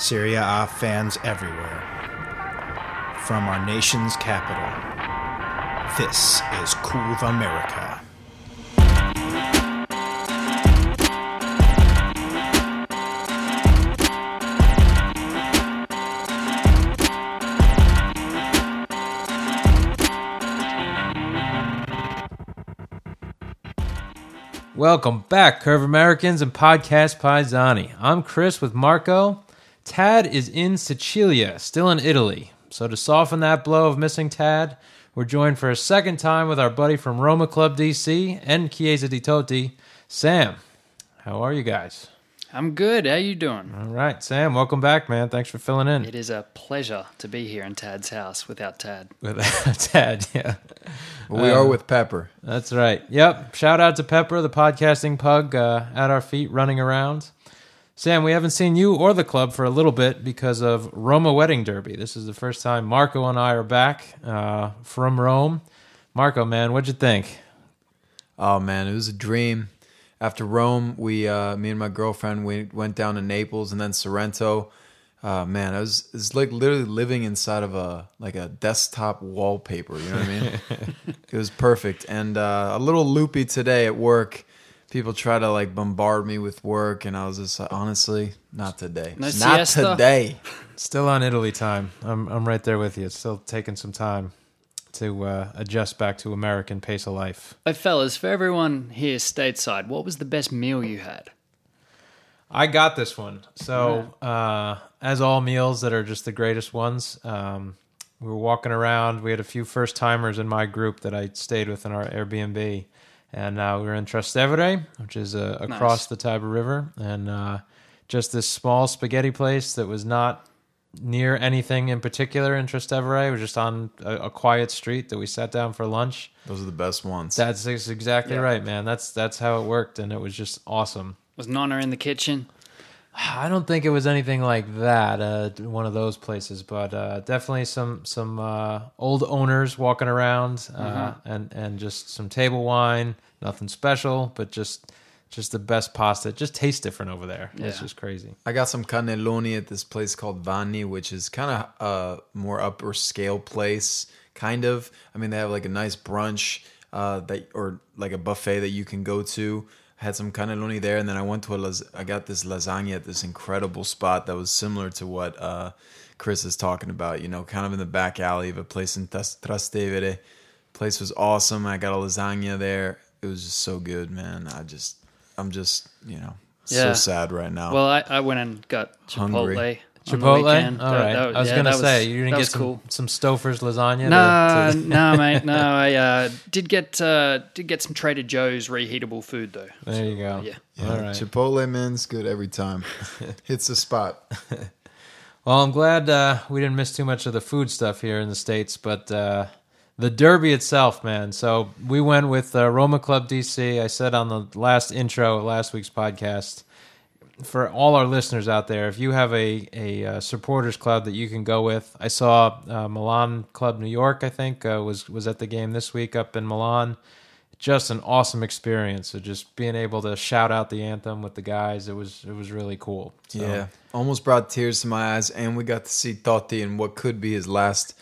Serie A fans everywhere. From our nation's capital, this is Cool America. Welcome back, Curva Americans and Podcast Paisani. I'm Chris with Marco. Tad is in Sicilia, still in Italy. So, to soften that blow of missing Tad, we're joined for a second time with our buddy from Roma Club DC and Chiesa di Totti, Sam. How are you guys? I'm good. How you doing? All right, Sam, welcome back, man. Thanks for filling in. It is a pleasure to be here in Tad's house without Tad. With Tad, yeah. We are with Pepper. That's right. Yep. Shout out to Pepper, the podcasting pug, uh, at our feet running around. Sam, we haven't seen you or the club for a little bit because of Roma Wedding Derby. This is the first time Marco and I are back uh, from Rome. Marco, man, what'd you think? Oh man, it was a dream. After Rome, we, uh, me and my girlfriend, we went down to Naples and then Sorrento. Uh, man, I was it's like literally living inside of a like a desktop wallpaper. You know what I mean? it was perfect and uh, a little loopy today at work. People try to like bombard me with work, and I was just like, honestly, not today. No not siesta? today. Still on Italy time. I'm I'm right there with you. It's still taking some time to uh, adjust back to American pace of life. Hey, fellas, for everyone here stateside, what was the best meal you had? I got this one. So, uh, as all meals that are just the greatest ones, um, we were walking around. We had a few first timers in my group that I stayed with in our Airbnb, and uh, we were in Trastevere, which is uh, across Nice. the Tiber River, and uh, just this small spaghetti place that was not near anything in particular in Trastevere. It was just on a, a quiet street that we sat down for lunch. Those are the best ones. That's ex- exactly Yeah. right, man. That's that's how it worked, and it was just awesome. Was Nonna in the kitchen? I don't think it was anything like that. Uh, one of those places, but uh, definitely some some uh, old owners walking around, uh, and and just some table wine. Nothing special, but just just the best pasta. It just tastes different over there. It's just crazy. I got some cannelloni at this place called Vanni, which is kind of a more upper scale place. Kind of. I mean, they have like a nice brunch uh, that, or like a buffet that you can go to. Had some cannelloni there, and then I went to a. Las- I got this lasagna at this incredible spot that was similar to what uh, Chris is talking about. You know, kind of in the back alley of a place in Trastevere. Place was awesome. I got a lasagna there. It was just so good, man. I just, I'm just, you know, Yeah. so sad right now. Well, I, I went and got Hungry. Chipotle. on the Chipotle. All That- right. that- I was yeah, gonna that say you that didn't get was some cool. some Stouffer's lasagna. to- No, to- no, mate, no. I uh, did get uh, did get some Trader Joe's reheatable food though. there you go. Yeah. Yeah, All right. Chipotle man's good every time. Hits the spot. Well, I'm glad uh, we didn't miss too much of the food stuff here in the states, but uh, the Derby itself, man. So we went with uh, Roma Club DC. I said on the last intro, last week's podcast, for all our listeners out there, if you have a a uh, supporters club that you can go with, I saw uh, Milan Club New York. I think uh, was was at the game this week up in Milan. Just an awesome experience. So just being able to shout out the anthem with the guys, it was it was really cool. So, Yeah, almost brought tears to my eyes, and we got to see Totti in what could be his last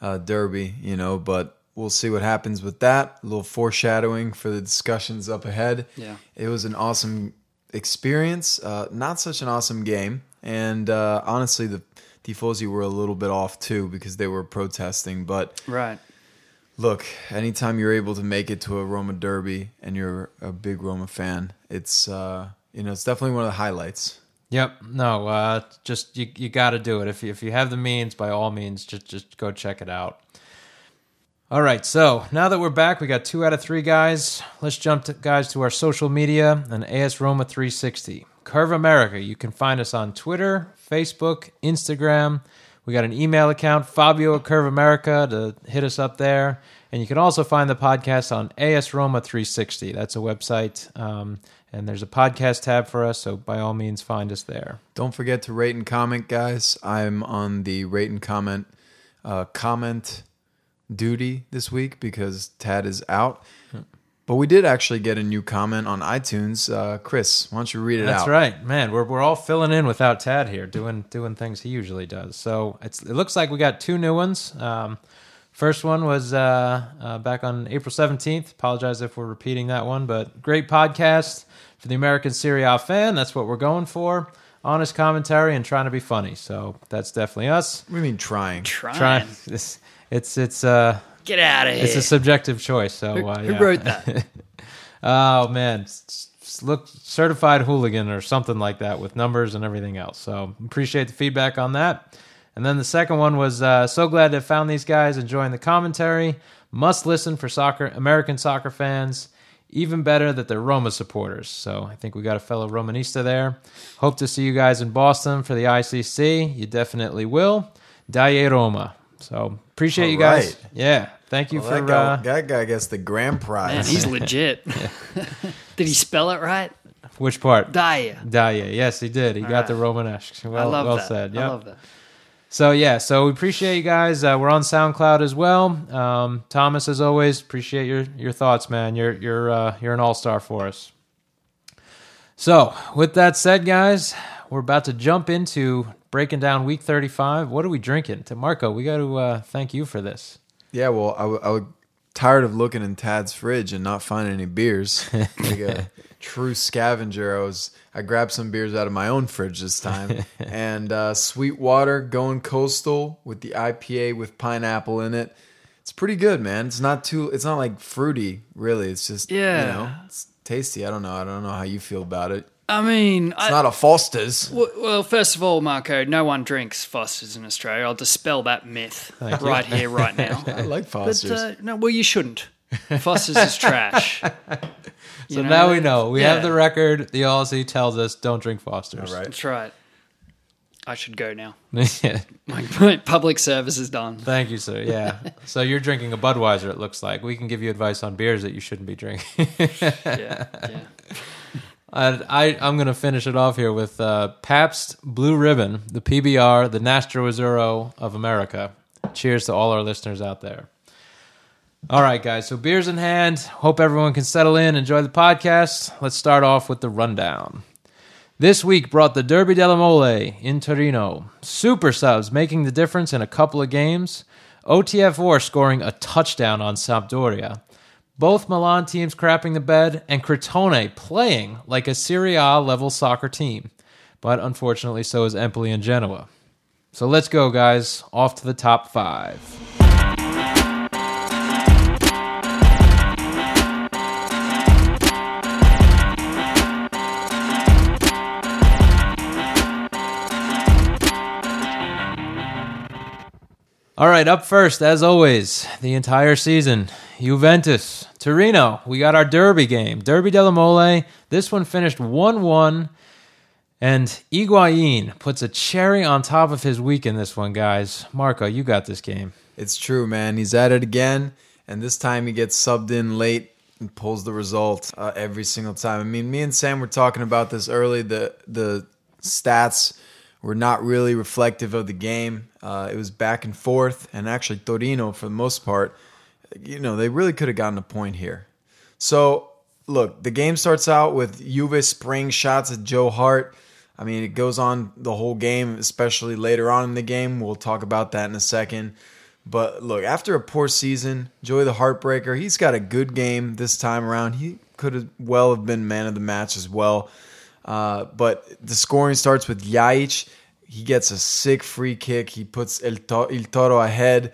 uh, derby. You know, but we'll see what happens with that. A little foreshadowing for the discussions up ahead. Yeah. it was an awesome experience. Uh, not such an awesome game, and uh, honestly, the Tifosi were a little bit off too because they were protesting, but. Right. Look, anytime you're able to make it to a Roma derby and you're a big Roma fan, it's uh, you know it's definitely one of the highlights. Yep. No. Uh, just you. You got to do it if you, if you have the means. By all means, just just go check it out. All right. So now that we're back, we got two out of three guys. Let's jump to guys to our social media and AS Roma 360 Curva America. You can find us on Twitter, Facebook, Instagram. We got an email account, Fabio at Curva America, to hit us up there. And you can also find the podcast on AS Roma 360. That's a website. Um, and there's a podcast tab for us, so by all means, find us there. Don't forget to rate and comment, guys. I'm on the rate and comment uh, comment duty this week because Tad is out. But we did actually get a new comment on iTunes. Uh, Chris, why don't you read it That's out? right, man. We're we're all filling in without Tad here, doing doing things he usually does. So it's it looks like we got two new ones. Um, first one was uh, uh, back on April seventeenth. Apologize if we're repeating that one, but great podcast for the American Serie A fan. That's what we're going for. Honest commentary and trying to be funny. So that's definitely us. We mean trying? Trying. Trying. It's it's it's uh Get out of here. it's a subjective choice. So who, uh, who wrote that? Oh man, S- s- look certified hooligan or something like that with numbers and everything else. So appreciate the feedback on that. And then the second one was uh, so glad to have found these guys enjoying the commentary. Must listen for soccer American soccer fans. Even better that they're Roma supporters. So I think we got a fellow Romanista there. Hope to see you guys in Boston for the ICC. You definitely will. Daye Roma. So appreciate All you guys. right. Yeah, thank you Well, for that, guy, uh, that guy gets the grand Man, prize. he's legit. Did he spell it right? which part. Daya. Daya. Yes, he did. He got right. the Romanesque. Well, I love well that. said. I love that. So yeah, so we appreciate you guys. Uh, we're on SoundCloud as well. Um, Thomas, as always, appreciate your your thoughts, man. You're you're uh, you're an all star for us. So with that said, guys, we're about to jump into breaking down Week 35. What are we drinking? To Marco, we got to uh, thank you for this. Yeah, well, I, w- I was tired of looking in Tad's fridge and not finding any beers. like a true scavenger, I was I grabbed some beers out of my own fridge this time, and uh, Sweetwater going coastal with the IPA with pineapple in it. It's pretty good, man. It's not too. It's not like fruity, really. It's just Yeah. you know, it's tasty. I don't know. I don't know how you feel about it. I mean, It's I, not a Foster's. well, well, first of all, Marco, no one drinks Foster's in Australia. I'll dispel that myth Thank you. right here, right now. I like but Foster's. uh, no, well, you shouldn't. Foster's is trash. So know? now we know. We Yeah. have the record. The Aussie tells us don't drink Foster's. All right. That's right. I should go now. Yeah. My, my public service is done. Thank you, sir. Yeah. So you're drinking a Budweiser, it looks like. We can give you advice on beers that you shouldn't be drinking. Yeah, yeah. I, I, I'm going to finish it off here with uh, Pabst Blue Ribbon, the PBR, the Nastro Azzurro of America. Cheers to all our listeners out there. All right, guys. So beers in hand. Hope everyone can settle in, enjoy the podcast. Let's start off with the rundown. This week brought the Derby della Mole in Torino. Super subs making the difference in a couple of games. OTFR scoring a touchdown on Sampdoria. Both Milan teams crapping the bed, and Crotone playing like a Serie A level soccer team. But unfortunately, so is Empoli and Genoa. So let's go, guys. Off to the top five. All right, up first, as always, the entire season. Juventus, Torino. We got our Derby game. Derby della Mole. This one finished 1 1. And Higuain puts a cherry on top of his week in this one, guys. Marco, you got this game. It's true, man. He's at it again, and this time he gets subbed in late and pulls the result uh, every single time. I mean, me and Sam were talking about this early. The the stats were not really reflective of the game. Uh, it was back and forth, and actually Torino, for the most part, you know, they really could have gotten a point here. So, look, the game starts out with Juve spraying shots at Joe Hart. I mean, it goes on the whole game, especially later on in the game. We'll talk about that in a second. But look, after a poor season, Joey the Heartbreaker, he's got a good game this time around. He could have well have been man of the match as well. Uh, but the scoring starts with Ljajic. He gets a sick free kick. He puts El, to- El Toro ahead.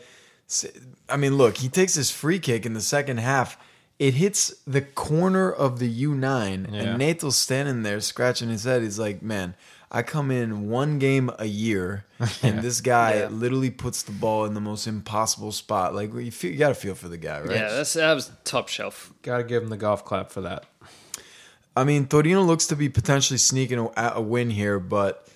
I mean, look, he takes his free kick in the second half. It hits the corner of the U9, Yeah. and Neto's standing there scratching his head. He's like, man, I come in one game a year, and this guy Yeah. literally puts the ball in the most impossible spot. Like, you, feel, you got to feel for the guy, right? Yeah, that's, that was top shelf. Got to give him the golf clap for that. I mean, Torino looks to be potentially sneaking a, a win here, but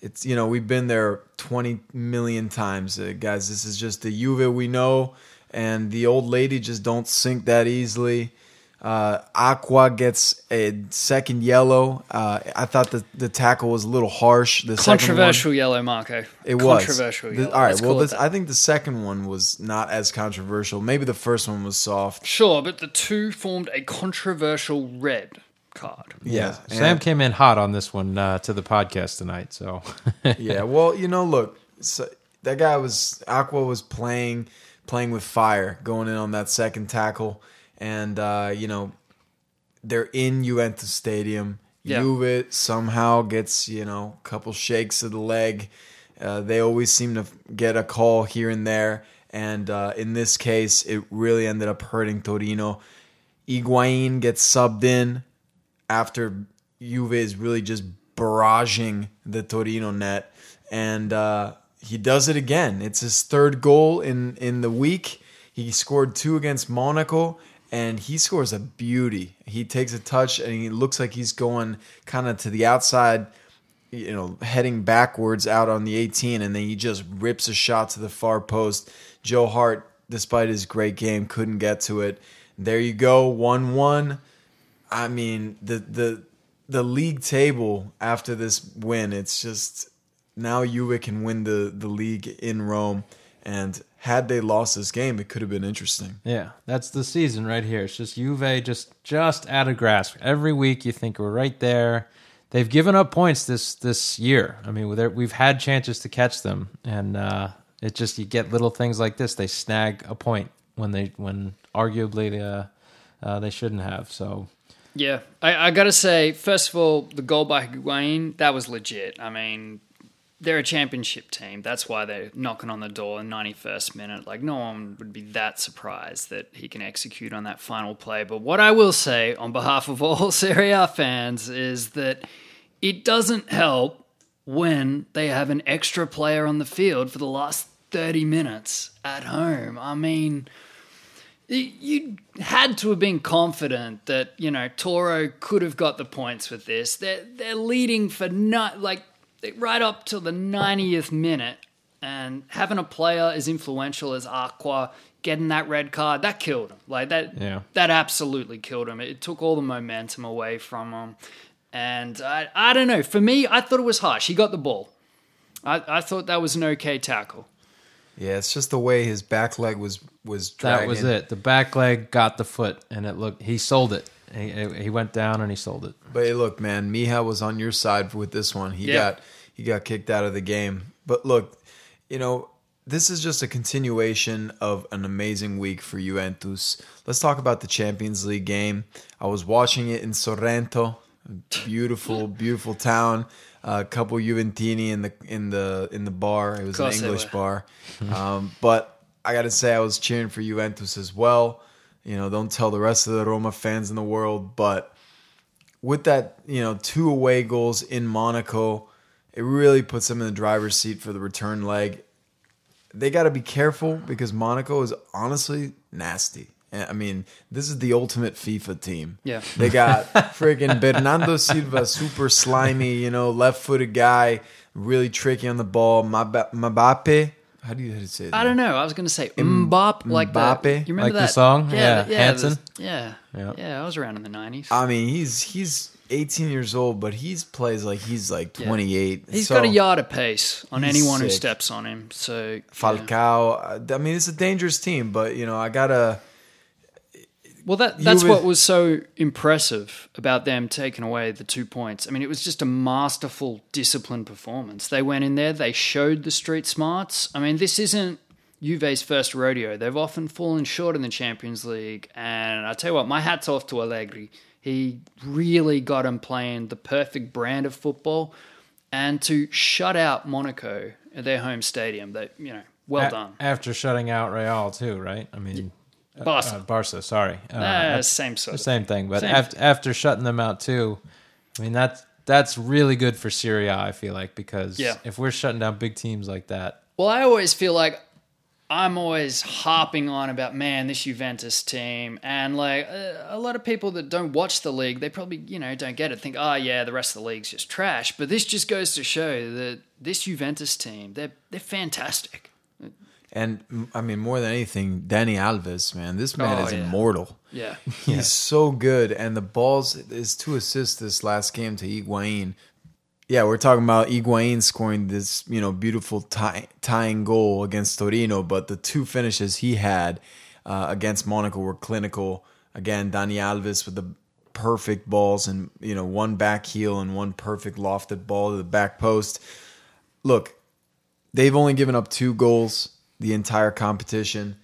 it's you know we've been there twenty million times, uh, guys. This is just the Juve we know, and the old lady just don't sink that easily. Uh, Acquah gets a second yellow. Uh, I thought the, the tackle was a little harsh. The second one- Controversial yellow, Marco. it was controversial. The- all right. Let's well, this. I think the second one was not as controversial. Maybe the first one was soft. sure, but the two formed a controversial red card. Yeah, Sam came in hot on this one uh, to the podcast tonight, so yeah. Well, you know, look, so that guy was Acquah was playing playing with fire going in on that second tackle, and uh, you know they're in Juventus Stadium. Yeah. Juve somehow gets you know a couple shakes of the leg. Uh, they always seem to get a call here and there, and uh, in this case, it really ended up hurting Torino. Higuain gets subbed in after Juve is really just barraging the Torino net, and uh, he does it again. It's his third goal in in the week. He scored two against Monaco, and he scores a beauty. He takes a touch, and he looks like he's going kind of to the outside, you know, heading backwards out on the 18, and then he just rips a shot to the far post. Joe Hart, despite his great game, couldn't get to it. There you go, one one. I mean, the the the league table after this win, it's just now Juve can win the the league in Rome, and had they lost this game, it could have been interesting. yeah, that's the season right here. It's just Juve just just out of grasp. Every week you think we're right there. They've given up points this this year. I mean, we've had chances to catch them, and uh, it just you get little things like this. They snag a point when they when arguably uh, uh, they shouldn't have. So Yeah, I, I got to say, first of all, the goal by Higuain that was legit. I mean, they're a championship team. That's why they're knocking on the door in 91st minute. Like, no one would be that surprised that he can execute on that final play. But what I will say on behalf of all Serie A fans is that it doesn't help when they have an extra player on the field for the last 30 minutes at home. I mean, you had to have been confident that you know Toro could have got the points with this. They're they're leading for not like right up till the 90th minute, and having a player as influential as Acquah getting that red card that killed him. Like that, Yeah. that absolutely killed him. It took all the momentum away from him, and I I don't know. For me, I thought it was harsh. He got the ball. I, I thought that was an okay tackle. Yeah, it's just the way his back leg was was that was it. The back leg got the foot, and it looked. He sold it. He, he went down and he sold it. But hey, look, man, Miha was on your side with this one. He Yeah. got he got kicked out of the game. But look, you know, this is just a continuation of an amazing week for Juventus. Let's talk about the Champions League game. I was watching it in Sorrento, beautiful, beautiful town. A couple Juventini in the in the in the bar. It was an English bar. Um, but I got to say, I was cheering for Juventus as well. You know, don't tell the rest of the Roma fans in the world, but with that, you know, two away goals in Monaco, it really puts them in the driver's seat for the return leg. They got to be careful because Monaco is honestly nasty. I mean, this is the ultimate FIFA team. Yeah. They got friggin' Bernardo Silva, super slimy, you know, left footed guy, really tricky on the ball. Mbappe. How do you, how do you say it? I don't know. I was going to say Mbop, like Mbappe? the, you remember Like the that song? Yeah, Yeah, yeah, Hanson? the- yeah, Yeah. yeah, I was around in the nineties. I mean, he's he's 18 years old, but he's plays like he's like 28. He's So, got a yard of pace on anyone who steps on him. So. Falcao. uh, I mean, it's a dangerous team, but you know, I gotta. Well, that that's what was so impressive about them taking away the two points. I mean, it was just a masterful, disciplined performance. They went in there, they showed the street smarts. I mean, this isn't Juve's first rodeo. They've often fallen short in the Champions League, and I tell you what, my hat's off to Allegri. He really got them playing the perfect brand of football, and to shut out Monaco at their home stadium. That you know, well A- done, After shutting out Real too, right? I mean, Barca. uh, Barca. Sorry, uh, Ah, same sort same thing. But Same. after after shutting them out too, I mean that's that's really good for Serie A. I feel like because Yeah. if we're shutting down big teams like that, Well, I always feel like I'm always harping on about man this Juventus team, and like uh, a lot of people that don't watch the league, they probably you know don't get it. Think, oh yeah, the rest of the league's just trash. But this just goes to show that this Juventus team, they're they're fantastic. And I mean, more than anything, Dani Alves, man, this man Oh, is yeah. immortal. Yeah. He's so good, and the balls is two assists this last game to Higuain. Yeah, we're talking about Higuain scoring this, you know, beautiful tie, tying goal against Torino, but the two finishes he had uh, against Monaco were clinical. Again, Dani Alves with the perfect balls and you know one back heel and one perfect lofted ball to the back post. Look, they've only given up two goals the entire competition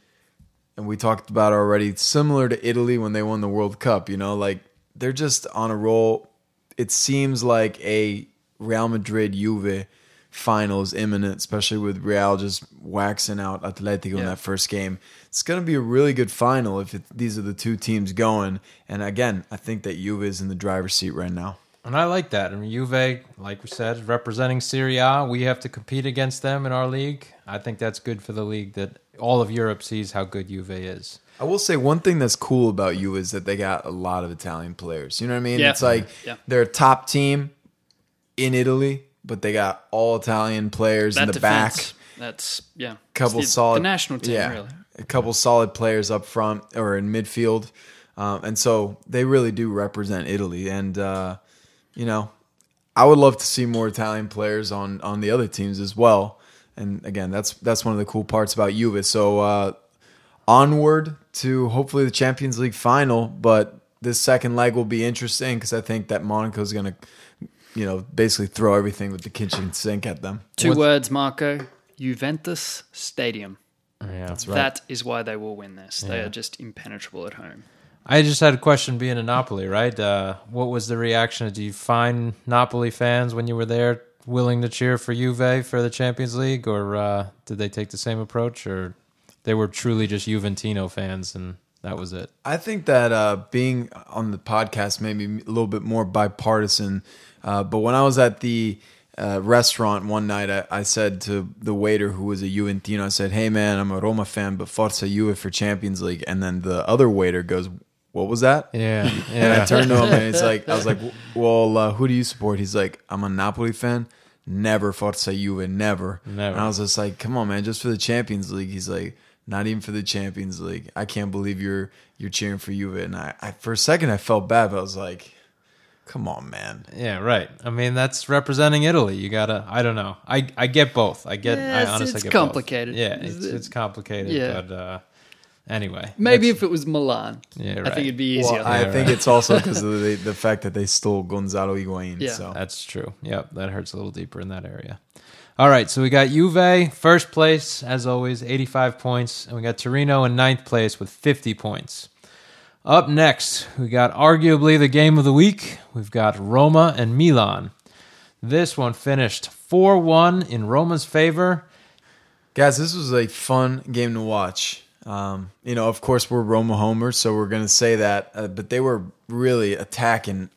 and we talked about already similar to Italy when they won the World Cup, you know, like they're just on a roll. It seems like a Real Madrid Juve final is imminent, especially with Real just waxing out Atletico in that first game. It's going to be a really good final if it, these are the two teams going. And again, I think that Juve is in the driver's seat right now. And I like that. I mean, Juve, like we said, representing Serie A. We have to compete against them in our league. I think that's good for the league that all of Europe sees how good Juve is. I will say one thing that's cool about you is that they got a lot of Italian players. You know what I mean? Yeah. It's like Yeah. they're a top team in Italy, but they got all Italian players in the defense, back. that's yeah. Couple It's the, solid the national team yeah, really. A couple solid players up front or in midfield, um, and so they really do represent Italy. And uh, you know, I would love to see more Italian players on on the other teams as well. And again, that's that's one of the cool parts about Juve. So uh, onward to hopefully the Champions League final, but this second leg will be interesting because I think that Monaco's going to, you know, basically throw everything with the kitchen sink at them. Two What- words, Marco. Juventus Stadium. Yeah, That's right. That is why they will win this. They are just impenetrable at home. I just had a question being in Napoli, right? Uh, what was the reaction? Do you find Napoli fans when you were there willing to cheer for Juve for the Champions League, or uh, did they take the same approach, or they were truly just Juventino fans and that was it? I think that uh, being on the podcast made me a little bit more bipartisan. Uh, but when I was at the uh, restaurant one night, I, I said to the waiter who was a Juventino, I said, "Hey man, I'm a Roma fan, but Forza Juve for Champions League." And then the other waiter goes, "What was that?" Yeah, And I turned to him and it's like, I was like, well, uh, who do you support? He's like, I'm a Napoli fan. Never Forza Juve, never. Never. And I was just like, come on, man, just for the Champions League. He's like, not even for the Champions League. I can't believe you're you're cheering for Juve. And I, I for a second I felt bad, but I was like, come on, man. Yeah, right. I mean, that's representing Italy. You gotta. I don't know. I I get both. I get. Yeah, I it's- honestly it's get both. complicated. Yeah, it's it's complicated. Yeah. But uh, anyway, Maybe if it was Milan, Yeah, I think it'd be easier. Well, I Yeah, think right. it's also because of the the fact that they stole Gonzalo Higuain. Yeah. So That's true. Yep, that hurts a little deeper in that area. All right, so we got Juve first place as always, 85 points, and we got Torino in ninth place with 50 points. Up next, we got arguably the game of the week. We've got Roma and Milan. This one finished 4 1 in Roma's favor. Guys, this was a fun game to watch. Um, you know, of course, we're Roma homers, so we're going to say that. Uh, but they were really attacking.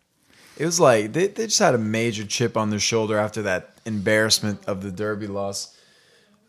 It was like they, they just had a major chip on their shoulder after that embarrassment of the Derby loss.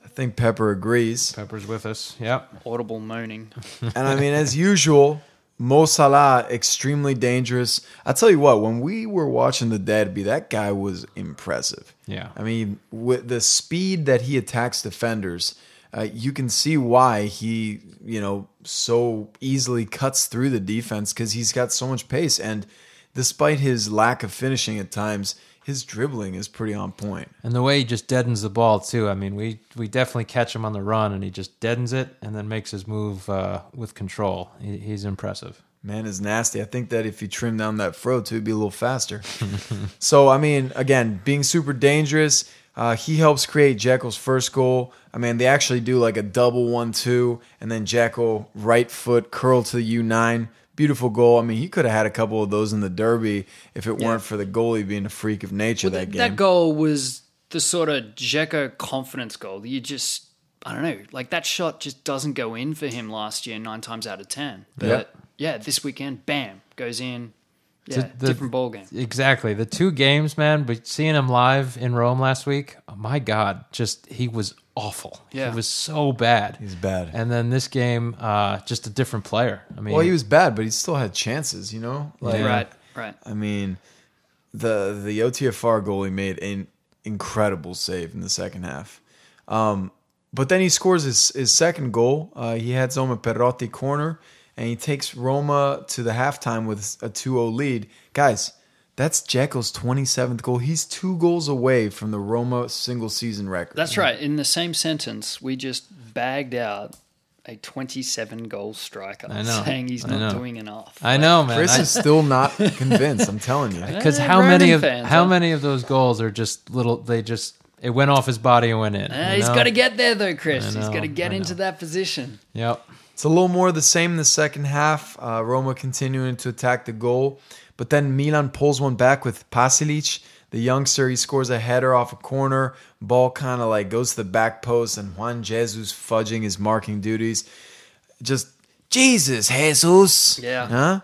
I think Pepper agrees. Pepper's with us. Yep. Audible moaning. And I mean, as usual, Mo Salah extremely dangerous. I tell you what, when we were watching the Derby, that guy was impressive. Yeah. I mean, with the speed that he attacks defenders, uh, you can see why he, you know, so easily cuts through the defense because he's got so much pace. And despite his lack of finishing at times, his dribbling is pretty on point. And the way he just deadens the ball too. I mean, we we definitely catch him on the run, and he just deadens it, and then makes his move uh, with control. He, he's impressive. Man is nasty. I think that if you trim down that fro too, it'd be a little faster. so I mean, again, being super dangerous. Uh, he helps create Dzeko's first goal. I mean, they actually do like a double one-two, and then Dzeko right foot curl to the U nine. Beautiful goal. I mean, he could have had a couple of those in the derby if it weren't for the goalie being a freak of nature that game. That goal was the sort of Dzeko confidence goal. You just, I don't know, like that shot just doesn't go in for him last year, nine times out of ten. But Yep. yeah, this weekend, bam, goes in. Yeah, The- different bowl game. Exactly. The two games, man, but seeing him live in Rome last week, oh my God, just he was awful. Yeah. He was so bad. He's bad. And then this game, uh, just a different player. I mean, well, he was bad, but he still had chances. You know, like Right, right. I mean, the the OTFR goalie made an incredible save in the second half. Um, but then he scores his, his second goal. Uh, he heads home a Perotti corner, and he takes Roma to the halftime with a 2-0 lead. Guys, that's Dzeko's 27th goal. He's two goals away from the Roma single season record. That's right. In the same sentence, we just bagged out a 27 goal striker, I know. saying he's I not know. doing enough. I know, man. Chris is still not convinced. I'm telling you. Because how many of fans, how huh? many of those goals are just little? They just it went off his body and went in. Uh, you he's know? got to get there though, Chris. I he's know, got to get into that position. Yep. It's a little more of the same in the second half. Uh, Roma continuing to attack the goal, but then Milan pulls one back with Pasalic, the youngster. He scores a header off a corner. Ball kind of like goes to the back post, and Juan Jesus fudging his marking duties. Just Jesus, Jesus. Yeah. Huh?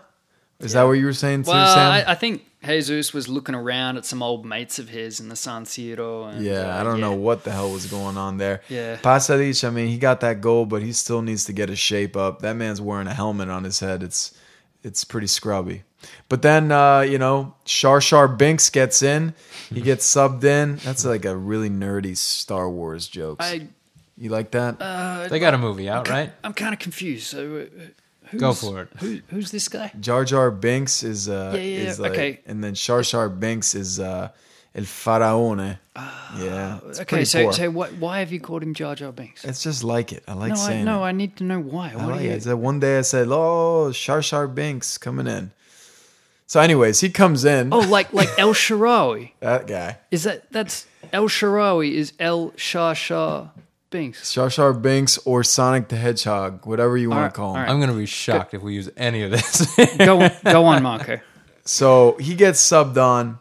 Is that what you were saying too, Well, Sam? I, I think Jesus was looking around at some old mates of his in the San Siro. And, Yeah, uh, I don't yeah. know what the hell was going on there. Yeah. Pasalic, I mean, he got that goal, but he still needs to get his shape up. That man's wearing a helmet on his head. It's it's pretty scrubby. But then uh, you know, Shar Shar Binks gets in. He gets subbed in. That's like a really nerdy Star Wars jokes. I, you like that? They got a movie out, right? I'm kind of confused. So, uh, who's, Go for it. Who, who's this guy? Jar Jar Binks is uh Yeah, yeah, is like, okay. and then Shar Shar Binks is uh El Faraone. yeah. It's Ah, Okay, so poor. so what, why have you called him Jar Jar Binks? it's just like it. I like no, I, saying no, it. I need to know why. I What like you, it. So one day I said, "Oh, Shar Shar Binks coming in." So, anyways, he comes in. oh, like like El Shaarawy. that guy, Is that that's El Shaarawy? Is El Shah Shah Binks? Shar Shar Binks or Sonic the Hedgehog, whatever you want Alright, to call him. alright. I'm gonna be shocked if we use any of this. Go go on, Marco. So he gets subbed on.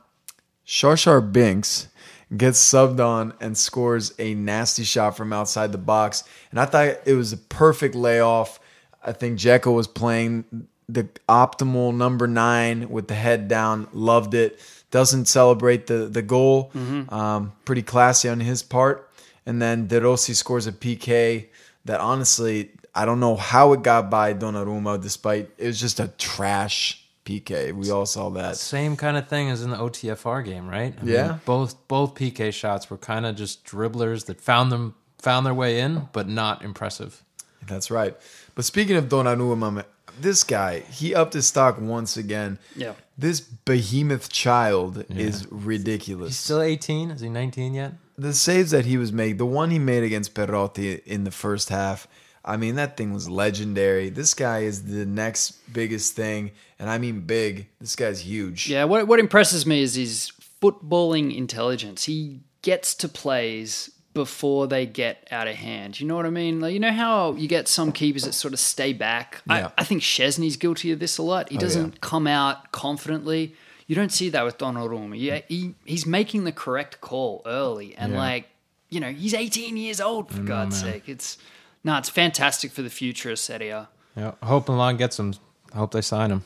Shar Shar Binks gets subbed on and scores a nasty shot from outside the box. And I thought it was a perfect layoff. I think Dzeko was playing the optimal number nine with the head down. Loved it. Doesn't celebrate the the goal. Um, pretty classy on his part. And then De Rossi scores a PK that honestly I don't know how it got by Donnarumma. Despite it was just a trash PK. We all saw that. Same kind of thing as in the OTFR game, right? I Yeah. both both PK shots were kind of just dribblers that found them found their way in, but not impressive. That's right. But speaking of Donnarumma, this guy, he upped his stock once again. Yeah. This behemoth child is ridiculous. He's still 18. Is he 19 yet? The saves that he was making, the one he made against Perotti in the first half, I mean, that thing was legendary. This guy is the next biggest thing, and I mean big. This guy's huge. Yeah, what what impresses me is his footballing intelligence. He gets to plays before they get out of hand. You know what I mean? Like, you know how you get some keepers that sort of stay back. Yeah. I, I think Szczesny's guilty of this a lot. He oh, doesn't yeah. come out confidently. You don't see that with Donnarumma. Yeah, he he's making the correct call early, and Yeah. like you know, he's 18 years old for God's man. sake. It's no, it's fantastic for the future of Serie A. Yeah. I hope Milan gets him. I hope they sign him.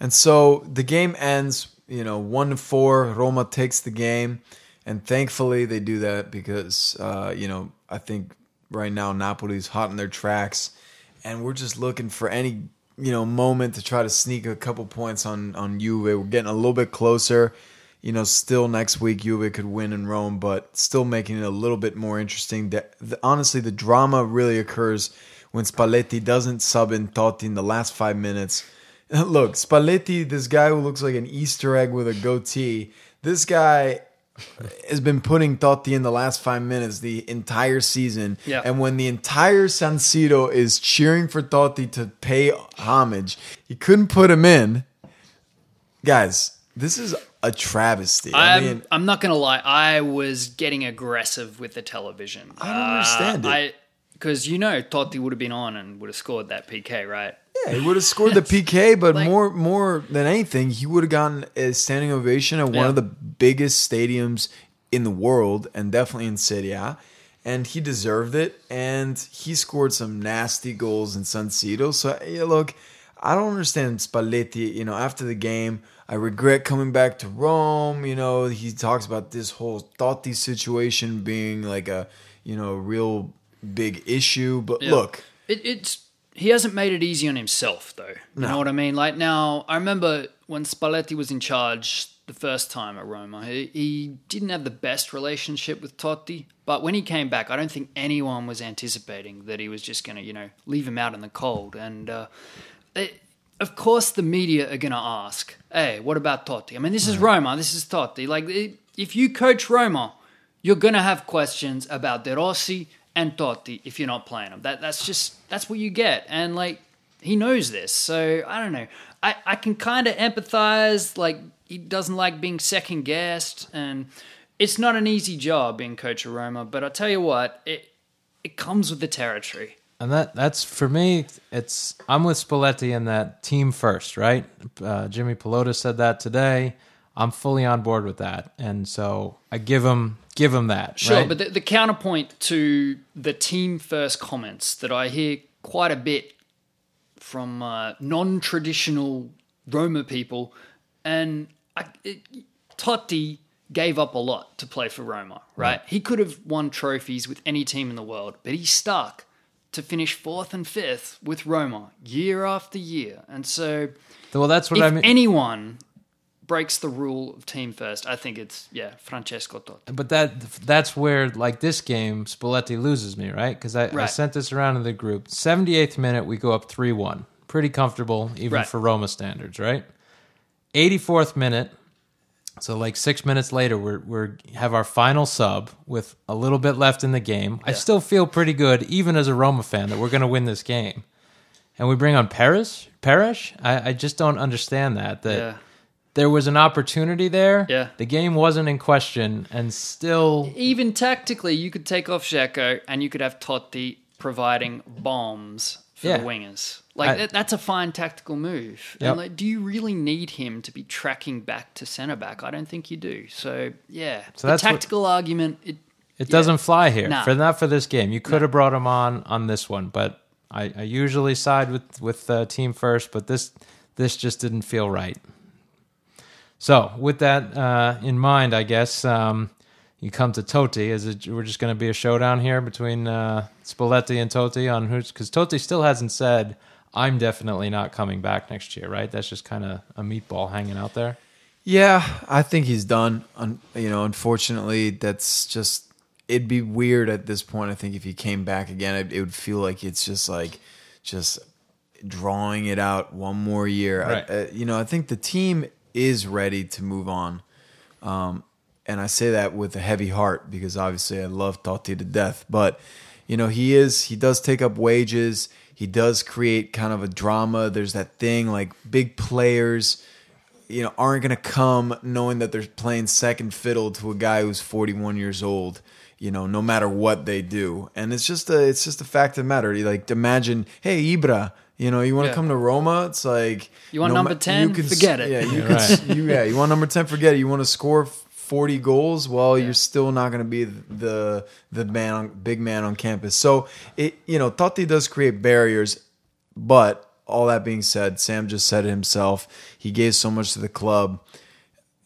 And so the game ends, you know, one to four. Roma takes the game, and thankfully they do that because, uh, you know, I think right now Napoli's hot in their tracks, and we're just looking for any, you know, moment to try to sneak a couple points on on Juve. We're getting a little bit closer. You know, still next week Juve could win in Rome, but still making it a little bit more interesting. The, honestly, the drama really occurs when Spalletti doesn't sub in Totti in the last five minutes. Look, Spalletti, this guy who looks like an Easter egg with a goatee, this guy has been putting Totti in the last five minutes the entire season. Yeah. And when the entire San Siro is cheering for Totti to pay homage, he couldn't put him in. Guys, this is a travesty. I I'm, mean, I'm not gonna lie. I was getting aggressive with the television. I don't understand uh, it. I because you know Totti would have been on and would have scored that PK, right? Yeah, he would have scored the PK, but Like- more more than anything, he would have gotten a standing ovation at one Yeah. of the biggest stadiums in the world, and definitely in Serie A. And he deserved it, and he scored some nasty goals in San Siro. So yeah, look, I don't understand Spalletti. You know, after the game, I regret coming back to Rome. You know, he talks about this whole Totti situation being like a you know real big issue. But Yeah. look, It, it's he hasn't made it easy on himself though. You know what I mean? Like now, I remember when Spalletti was in charge, the first time at Roma. He, he didn't have the best relationship with Totti, but when he came back, I don't think anyone was anticipating that he was just going to, you know, leave him out in the cold. And uh, it, of course, the media are going to ask, "Hey, what about Totti?" I mean, this is Roma. This is Totti. Like, it, if you coach Roma, you're going to have questions about De Rossi and Totti if you're not playing them. That that's just that's what you get. And like he knows this, so I don't know. I I can kind of empathize. Like he doesn't like being second guessed, and it's not an easy job being coach of Roma. But I tell you what, it it comes with the territory. And that that's for me. It's I'm with Spalletti in that team first, right? Uh, Jimmy Pallotta said that today. I'm fully on board with that, and so I give him give him that. Sure, right? but the, the counterpoint to the team first comments that I hear quite a bit from uh, non traditional Roma people, and I, it, Totti gave up a lot to play for Roma, right? He could have won trophies with any team in the world, but he stuck to finish fourth and fifth with Roma year after year. And so, well, that's what I mean. anyone breaks the rule of team first, I think it's, yeah, Francesco Totti. But that that's where like this game Spalletti loses me, right? Because I, I sent this around in the group. 78th minute, we go up three one, pretty comfortable even Right. for Roma standards, right? 84th minute, so like six minutes later, we're we're have our final sub with a little bit left in the game. I still feel pretty good, even as a Roma fan, that we're going to win this game. And we bring on Paris. Paris. I, I just don't understand that. That Yeah. There was an opportunity there. Yeah. The game wasn't in question, and still even tactically, you could take off Xhaka and you could have Totti providing bombs for Yeah. the wingers. Like I- that, that's a fine tactical move. Yep. And like, do you really need him to be tracking back to centre back? I don't think you do. So yeah, So the that's what- tactical argument. It, It Yeah. doesn't fly here Nah. for not for this game. You could have brought him on on this one, but I, I usually side with with uh, team first. But this this just didn't feel right. So with that uh, in mind, I guess um, you come to Totti. Is it we're just going to be a showdown here between uh, Spalletti and Totti on who's because Totti still hasn't said I'm definitely not coming back next year, right? That's just kind of a meatball hanging out there. Yeah, I think he's done. Un, you know, unfortunately, that's just. It'd be weird at this point. I think if he came back again, it, it would feel like it's just like, just drawing it out one more year. I- Right. uh, you know, I think the team is ready to move on, um, and I say that with a heavy heart because obviously I love Totti to death. But you know, he is. He does take up wages. He does create kind of a drama. There's that thing like big players you know, aren't going to come knowing that they're playing second fiddle to a guy who's 41 years old. You know, no matter what they do, and it's just a it's just a fact of matter. Like imagine, hey Ibra, you know, you want to Yeah. come to Roma? It's like You want no number ma- 10? can Forget it. Yeah, you can. right. You, yeah, you want number ten? Forget it. You want to score 40 goals? Well, you're still not going to be the the man, on, big man on campus. So it, you know, Totti does create barriers, but all that being said, Sam just said it himself. He gave so much to the club.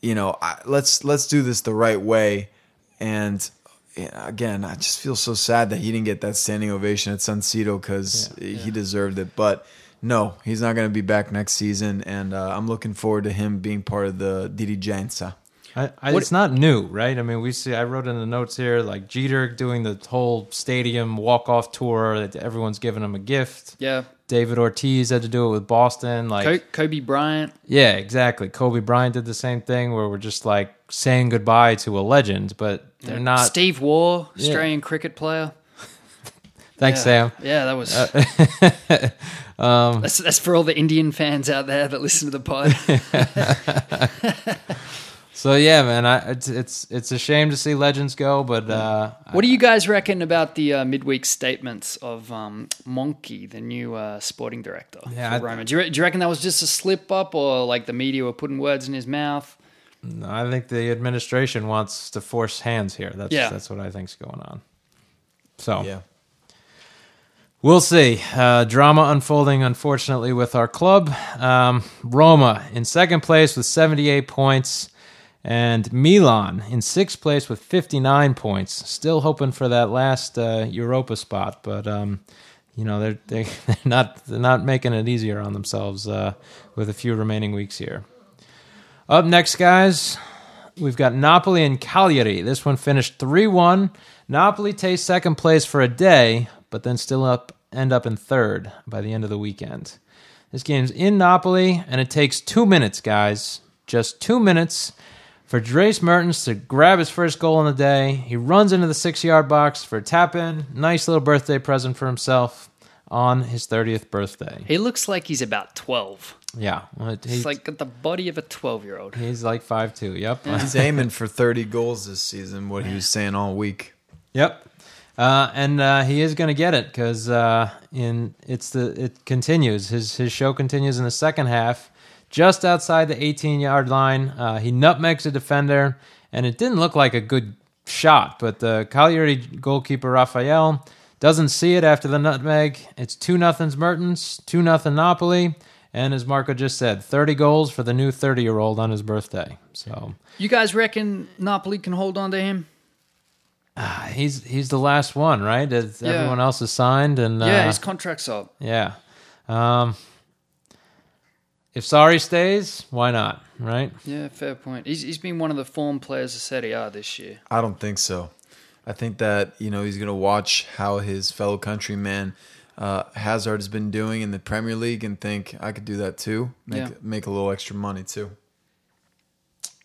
You know, I, let's let's do this the right way. And yeah, again, I just feel so sad that he didn't get that standing ovation at San Siro because he deserved it. But no, he's not going to be back next season, and uh, I'm looking forward to him being part of the dirigenza. I, I, it's not new, right? I mean, we see. I wrote in the notes here, like Jeter doing the whole stadium walk off tour. That everyone's giving him a gift. yeah, David Ortiz had to do it with Boston. Like, Kobe Bryant. yeah, exactly. Kobe Bryant did the same thing, where we're just like saying goodbye to a legend, but they're not. Steve Waugh, Yeah. Australian cricket player. Thanks, yeah. Sam. Yeah, that was. Um, that's, that's for all the Indian fans out there that listen to the pod. So yeah, man, I, it's it's it's a shame to see legends go, but uh, what do you guys reckon about the uh, midweek statements of um, Monchi, the new uh, sporting director Yeah, for I- Roma? Do you, do you reckon that was just a slip up, or like the media were putting words in his mouth? I think the administration wants to force hands here. That's Yeah. that's what I think's going on. So Yeah. We'll see. Uh, drama unfolding, unfortunately, with our club. Um, Roma in second place with 78 points, and Milan in sixth place with 59 points. Still hoping for that last uh, Europa spot, but um, you know they're they, they're not they're not making it easier on themselves uh, with a few remaining weeks here. Up next, guys, we've got Napoli and Cagliari. This one finished 3 1. Napoli takes second place for a day, but then still up end up in third by the end of the weekend. This game's in Napoli, and it takes two minutes, guys. Just two minutes for Dries Mertens to grab his first goal in the day. He runs into the six yard box for a tap in. Nice little birthday present for himself on his 30th birthday. He looks like he's about 12. Yeah. well, He's He's like the body of a 12 year old. He's like five two. Yep. He's aiming for 30 goals this season, what he was saying all week. Yep. Uh, and uh, he is going to get it because uh, in it's the it continues. His his show continues in the second half, just outside the 18 yard line. Uh, he nutmegs a defender, and it didn't look like a good shot. But the Cagliari goalkeeper Rafael doesn't see it after the nutmeg. It's two nothing's Mertens, two nothing Napoli, and as Marco just said, 30 goals for the new 30 year old on his birthday. So You guys reckon Napoli can hold on to him? he's he's the last one, right? It's- Yeah. Everyone else is signed, and uh, yeah, his contract's up. yeah. Um, if Sarri stays, why not? Right? Yeah, fair point. He's, he's been one of the form players of Serie A this year. I don't think so. I think that you know he's going to watch how his fellow countryman uh, Hazard has been doing in the Premier League and think I could do that too. Make Yeah. make a little extra money too.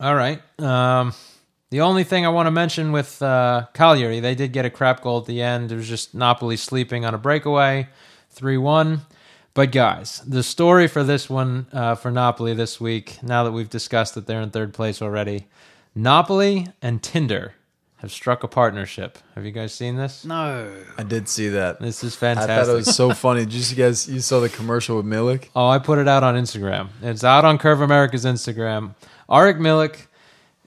All right. Um, the only thing I want to mention with uh, Cagliari, they did get a crap goal at the end. It was just Napoli sleeping on a breakaway, three one. But guys, the story for this one uh, for Napoli this week, now that we've discussed that they're in third place already, Napoli and Tinder have struck a partnership. Have you guys seen this? No. I did see that. This is I fantastic. thought it was so funny. Did you guys you saw the commercial with Milik? Oh, I put it out on Instagram. It's out on Curva America's Instagram. Arik Milik.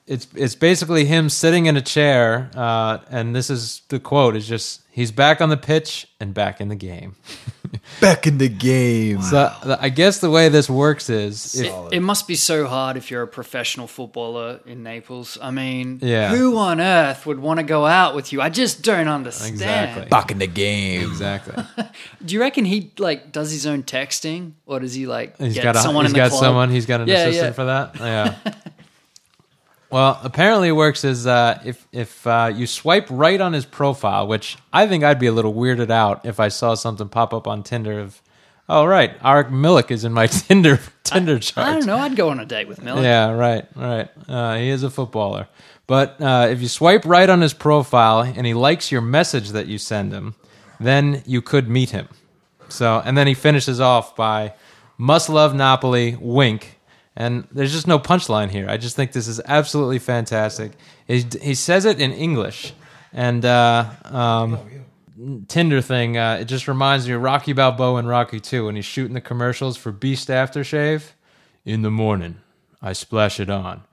It's it's basically him sitting in a chair, uh, and this is the quote: "Is just he's back on the pitch and back in the game." Back in the game. So I guess the way this works is, if, It, it must be so hard if you're a professional footballer in Naples. I mean, Yeah. who on earth would want to go out with you? I just don't understand. Exactly. Back in the game. exactly, Do you reckon he like does his own texting, or does he like he's get got a, someone he's in the got club? someone. He's got an Yeah, assistant yeah. for that. Yeah. well, apparently, it works is uh, if if uh, you swipe right on his profile, which I think I'd be a little weirded out if I saw something pop up on Tinder of, oh right, Arik Milik is in my Tinder Tinder chart. I don't know. I'd go on a date with Miller. Yeah, right, right. Uh, he is a footballer. But uh, if you swipe right on his profile and he likes your message that you send him, then you could meet him. So, and then he finishes off by "Must love Napoli." Wink. And there's just no punchline here. I just think this is absolutely fantastic. He, he says it in English, and uh, um, Tinder thing. Uh, it just reminds me of Rocky Balboa and Rocky Two when he's shooting the commercials for Beast aftershave. In the morning, I splash it on,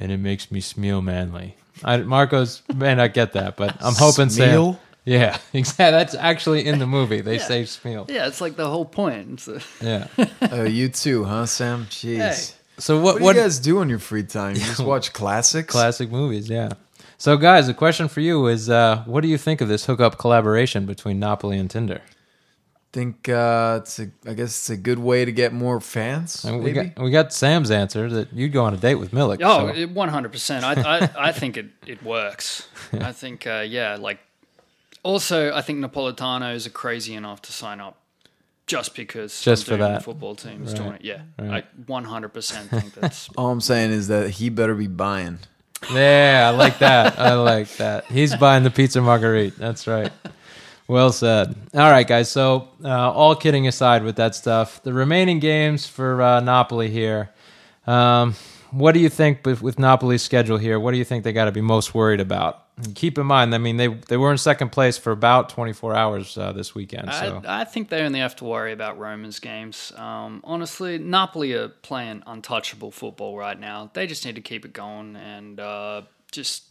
and it makes me smell manly. I, Marcos may not get that, but I'm hoping Sam. Smeel? Yeah, exactly. That's actually in the movie. They say smell. Yeah, it's like the whole point. It's a- Yeah. Oh, you too, huh, Sam? Jeez. Hey. So what? What do What? you guys do on your free time? You just watch classics? classic movies? Yeah. So guys, the question for you is, uh, what do you think of this hookup collaboration between Napoli and Tinder? think uh, it's a, I guess it's a good way to get more fans. And we maybe? got we got Sam's answer that you'd go on a date with Milik. Oh, one hundred percent. I I I think it it works. I think uh, yeah, like also I think Napolitanos are crazy enough to sign up just because Just some for that. football team is Right. doing it. Yeah, Right. I one hundred percent think that's All I'm saying is that he better be buying. Yeah, I like that. I like that. He's buying the pizza margarita. That's right. Well said. All right, guys. So, uh, all kidding aside with that stuff, the remaining games for uh, Napoli here. Um, what do you think with, with Napoli's schedule here? What do you think they got to be most worried about? And keep in mind, I mean, they they were in second place for about 24 hours uh, this weekend. So, I, I think they only have to worry about Roma's games. Um, honestly, Napoli are playing untouchable football right now. They just need to keep it going and uh, just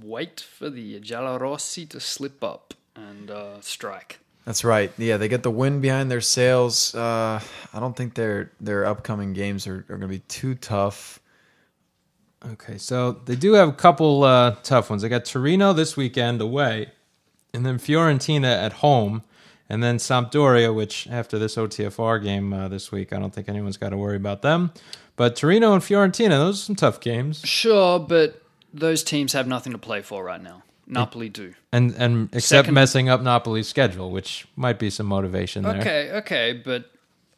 wait for the Giallorossi to slip up and uh, strike. That's right. Yeah, they get the wind behind their sails. Uh, I don't think their their upcoming games are, are going to be too tough. Okay, so they do have a couple uh, tough ones. They got Torino this weekend away, and then Fiorentina at home, and then Sampdoria, which after this OTFR game uh, this week, I don't think anyone's got to worry about them. But Torino and Fiorentina, those are some tough games. Sure, but those teams have nothing to play for right now. Napoli do. And and except Second- messing up Napoli's schedule, which might be some motivation there. Okay, okay, but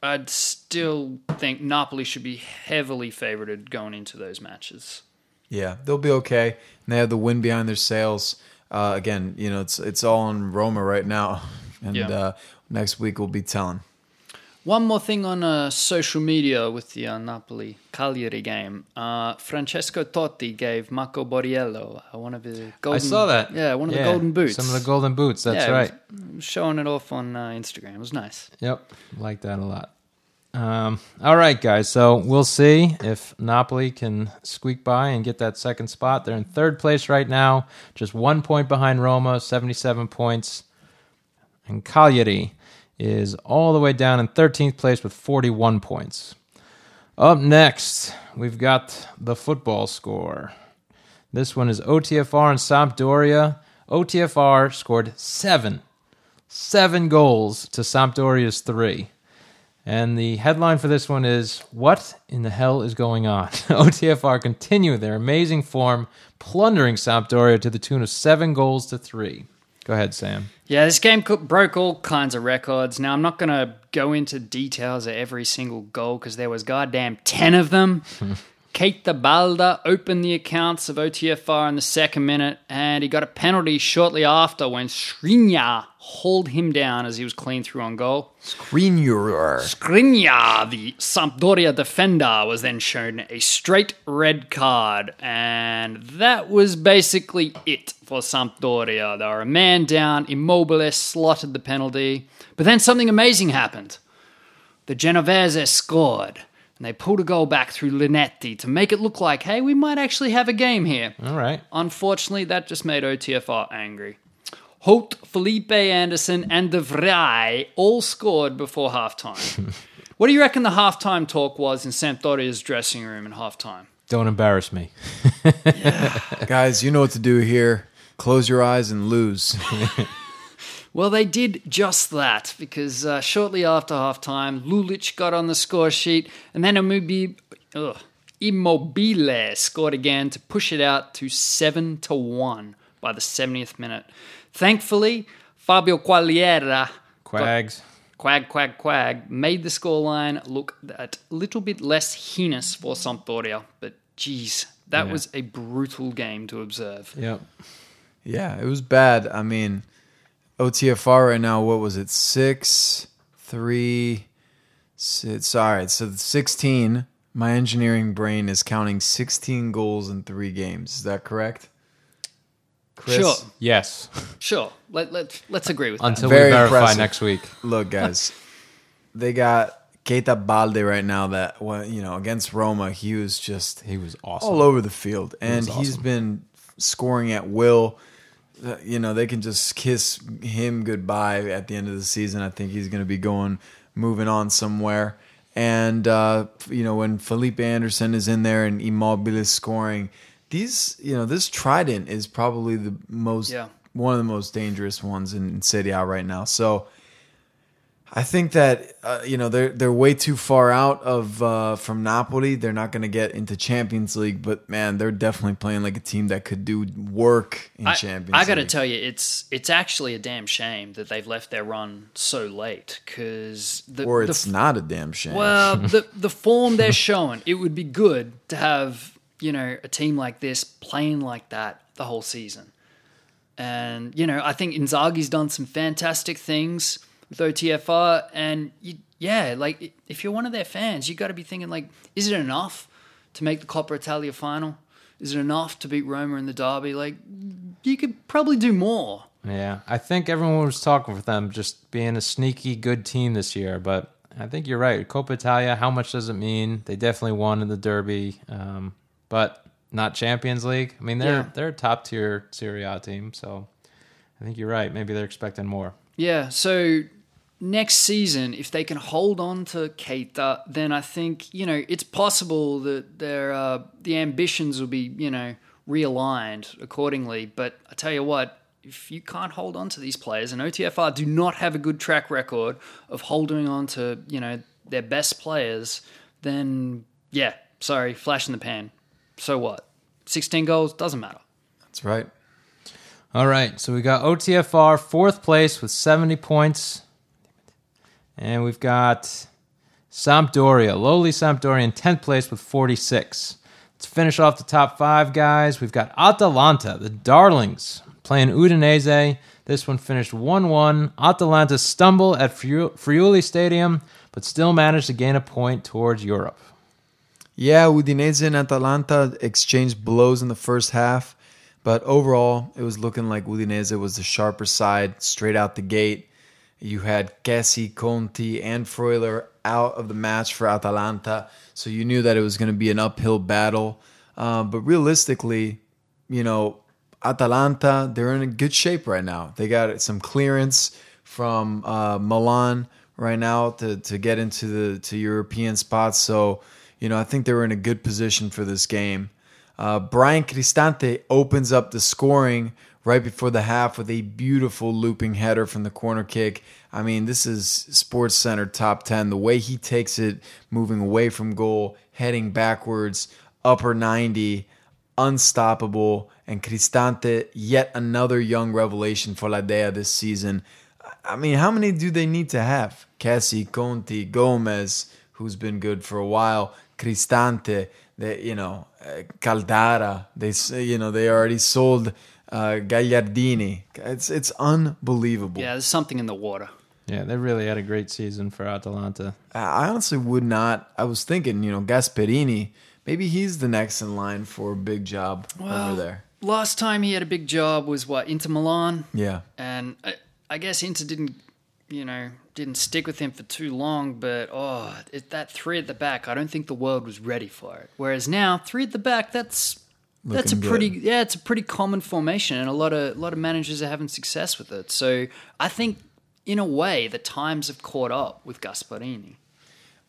I'd still think Napoli should be heavily favorited going into those matches. Yeah, they'll be okay. And they have the wind behind their sails. Uh, again, you know, it's it's all in Roma right now, and Yeah. uh, next week we'll be telling. One more thing on uh, social media with the uh, Napoli Cagliari game. Uh, Francesco Totti gave Marco Borriello uh, one of his golden. I saw that. Yeah, one of the golden boots. Some of the golden boots. That's Yeah, was- right. showing it off on uh, Instagram. It was nice. Yep, like that a lot. Um, all right, guys. So we'll see if Napoli can squeak by and get that second spot. They're in third place right now, just one point behind Roma, seventy-seven points, and Cagliari is all the way down in thirteenth place with forty-one points. Up next, we've got the football score. This one is OTFR and Sampdoria. OTFR scored seven seven goals to Sampdoria's three. And the headline for this one is What in the hell is going on? OTFR continue their amazing form, plundering Sampdoria to the tune of seven goals to three. Go ahead, Sam. Yeah, this game broke all kinds of records. Now I'm not going to go into details of every single goal because there was goddamn ten of them. Keita Balde opened the accounts of OTFR in the second minute, and he got a penalty shortly after when Skriniar hauled him down as he was clean through on goal. Skriniar. Skriniar, the Sampdoria defender, was then shown a straight red card, and that was basically it for Sampdoria. They were a man down, Immobile slotted the penalty, but then something amazing happened. The Genovese scored, and they pulled a goal back through Linetty to make it look like, hey, we might actually have a game here. All right. Unfortunately, that just made OTFR angry. Hoedt, Felipe Anderson, and De Vrij all scored before halftime. what do you reckon the halftime talk was in Sampdoria's dressing room in halftime? Don't embarrass me. Guys, you know what to do here. Close your eyes and lose. Well, they did just that because uh, shortly after halftime, Lulic got on the score sheet, and then Immobile, ugh, Immobile scored again to push it out to seven to one by the 70th minute. Thankfully, Fabio Quagliarella Quags. Quag, quag, quag made the scoreline look a little bit less heinous for Sampdoria, but geez, that Yeah. was a brutal game to observe. Yep. yeah, it was bad. I mean, OTFR right now, what was it? Six, three, six. All right, so 16. My engineering brain is counting 16 goals in three games. Is that correct? Chris? Sure, Yes. sure. Let, let, let's agree with that. Until Very we verify impressive. next week. Look, guys, they got Keita Balde right now. That well, you know against Roma, he was just He was awesome. all over the field, and was he's awesome. been scoring at will. You know they can just kiss him goodbye at the end of the season. I think he's going to be going, moving on somewhere. And uh, you know when Felipe Anderson is in there and Immobile is scoring, these you know this trident is probably the most Yeah. one of the most dangerous ones in Serie A right now. So I think that uh, you know they're they're way too far out of uh, from Napoli. They're not going to get into Champions League, but man, they're definitely playing like a team that could do work in I, Champions. I got to tell you, it's it's actually a damn shame that they've left their run so late because the or the it's not a damn shame. Well, the the form they're showing, it would be good to have you know a team like this playing like that the whole season. And you know, I think Inzaghi's done some fantastic things with OTFR, and you, yeah, like if you're one of their fans, you got to be thinking like, is it enough to make the Coppa Italia final? Is it enough to beat Roma in the derby? Like, you could probably do more. Yeah, I think everyone was talking for them just being a sneaky good team this year, but I think you're right. Coppa Italia, how much does it mean? They definitely won in the Derby, um, but not Champions League. I mean, they're Yeah. they're a top tier Serie A team, so I think you're right. Maybe they're expecting more. Yeah, so next season, if they can hold on to Keita, then I think you know it's possible that their uh, the ambitions will be you know realigned accordingly. But I tell you what, if you can't hold on to these players, and OTFR do not have a good track record of holding on to you know their best players, then yeah, sorry, flash in the pan. So what? 16 goals doesn't matter. That's right. All right, so we got OTFR fourth place with 70 points. And we've got Sampdoria, lowly Sampdoria in 10th place with 46. Let's finish off the top five, guys. We've got Atalanta, the Darlings, playing Udinese. This one finished 1 1. Atalanta stumble at Friuli Friuli Stadium, but still managed to gain a point towards Europe. Yeah, Udinese and Atalanta exchanged blows in the first half, but overall, it was looking like Udinese was the sharper side straight out the gate. You had Kessie, Conti, and Freuler out of the match for Atalanta, so you knew that it was going to be an uphill battle. Uh, but realistically, you know, Atalanta, they're in a good shape right now. They got some clearance from uh, Milan right now to, to get into the to European spots. So, you know, I think they were in a good position for this game. Uh, Bryan Cristante opens up the scoring right before the half with a beautiful looping header from the corner kick. I mean, this is Sports Center top 10. The way he takes it, moving away from goal, heading backwards, upper 90, unstoppable. And Cristante, yet another young revelation for La Dea this season. I mean, how many do they need to have? Kessie, Conti, Gomez, who's been good for a while, Cristante, they, you know, uh, Caldara. They, you know, they already sold uh, Gagliardini. It's it's unbelievable. Yeah, there's something in the water. Yeah, they really had a great season for Atalanta. I honestly would not. I was thinking, you know, Gasperini. Maybe he's the next in line for a big job over there. Last time he had a big job was what Inter Milan, Yeah, and I, I guess Inter didn't, you know, didn't stick with him for too long. But oh, it, that three at the back, I don't think the world was ready for it. Whereas now, three at the back, that's that's a pretty good. yeah, it's a pretty common formation, and a lot of a lot of managers are having success with it. So I think, in a way, the times have caught up with Gasperini.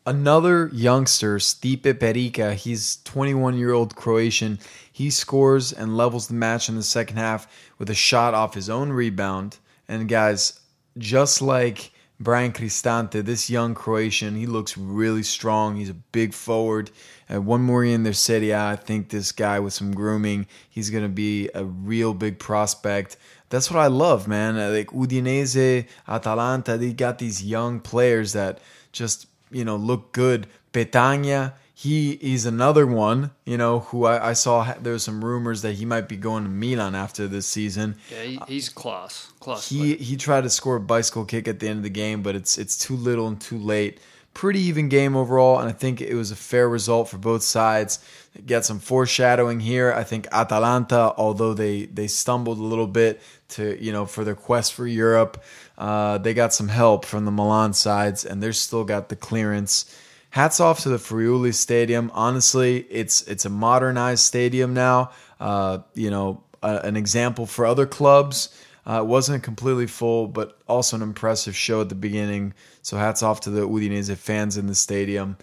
another youngster, Stipe Perica. He's 21 year old Croatian. He scores and levels the match in the second half with a shot off his own rebound. And guys, just like Bryan Cristante, this young Croatian, he looks really strong. He's a big forward. One more year in their Serie I think this guy with some grooming, he's going to be a real big prospect. That's what I love, man. Uh, Like Udinese, Atalanta, they got these young players that just you know look good. Petagna, he is another one, you know, who I, I saw ha- there was some rumors that he might be going to Milan after this season. Yeah, he, he's class, class. He he tried to score a bicycle kick at the end of the game, but it's it's too little and too late. Pretty even game overall, and I think it was a fair result for both sides. Get some foreshadowing here. I think Atalanta, although they they stumbled a little bit to you know for their quest for Europe, uh, they got some help from the Milan sides, and they're still got the clearance. Hats off to the Friuli Stadium. Honestly, it's it's a modernized stadium now. Uh, you know, a, an example for other clubs. Uh, it wasn't completely full, but also an impressive show at the beginning. So hats off to the Udinese fans in the stadium.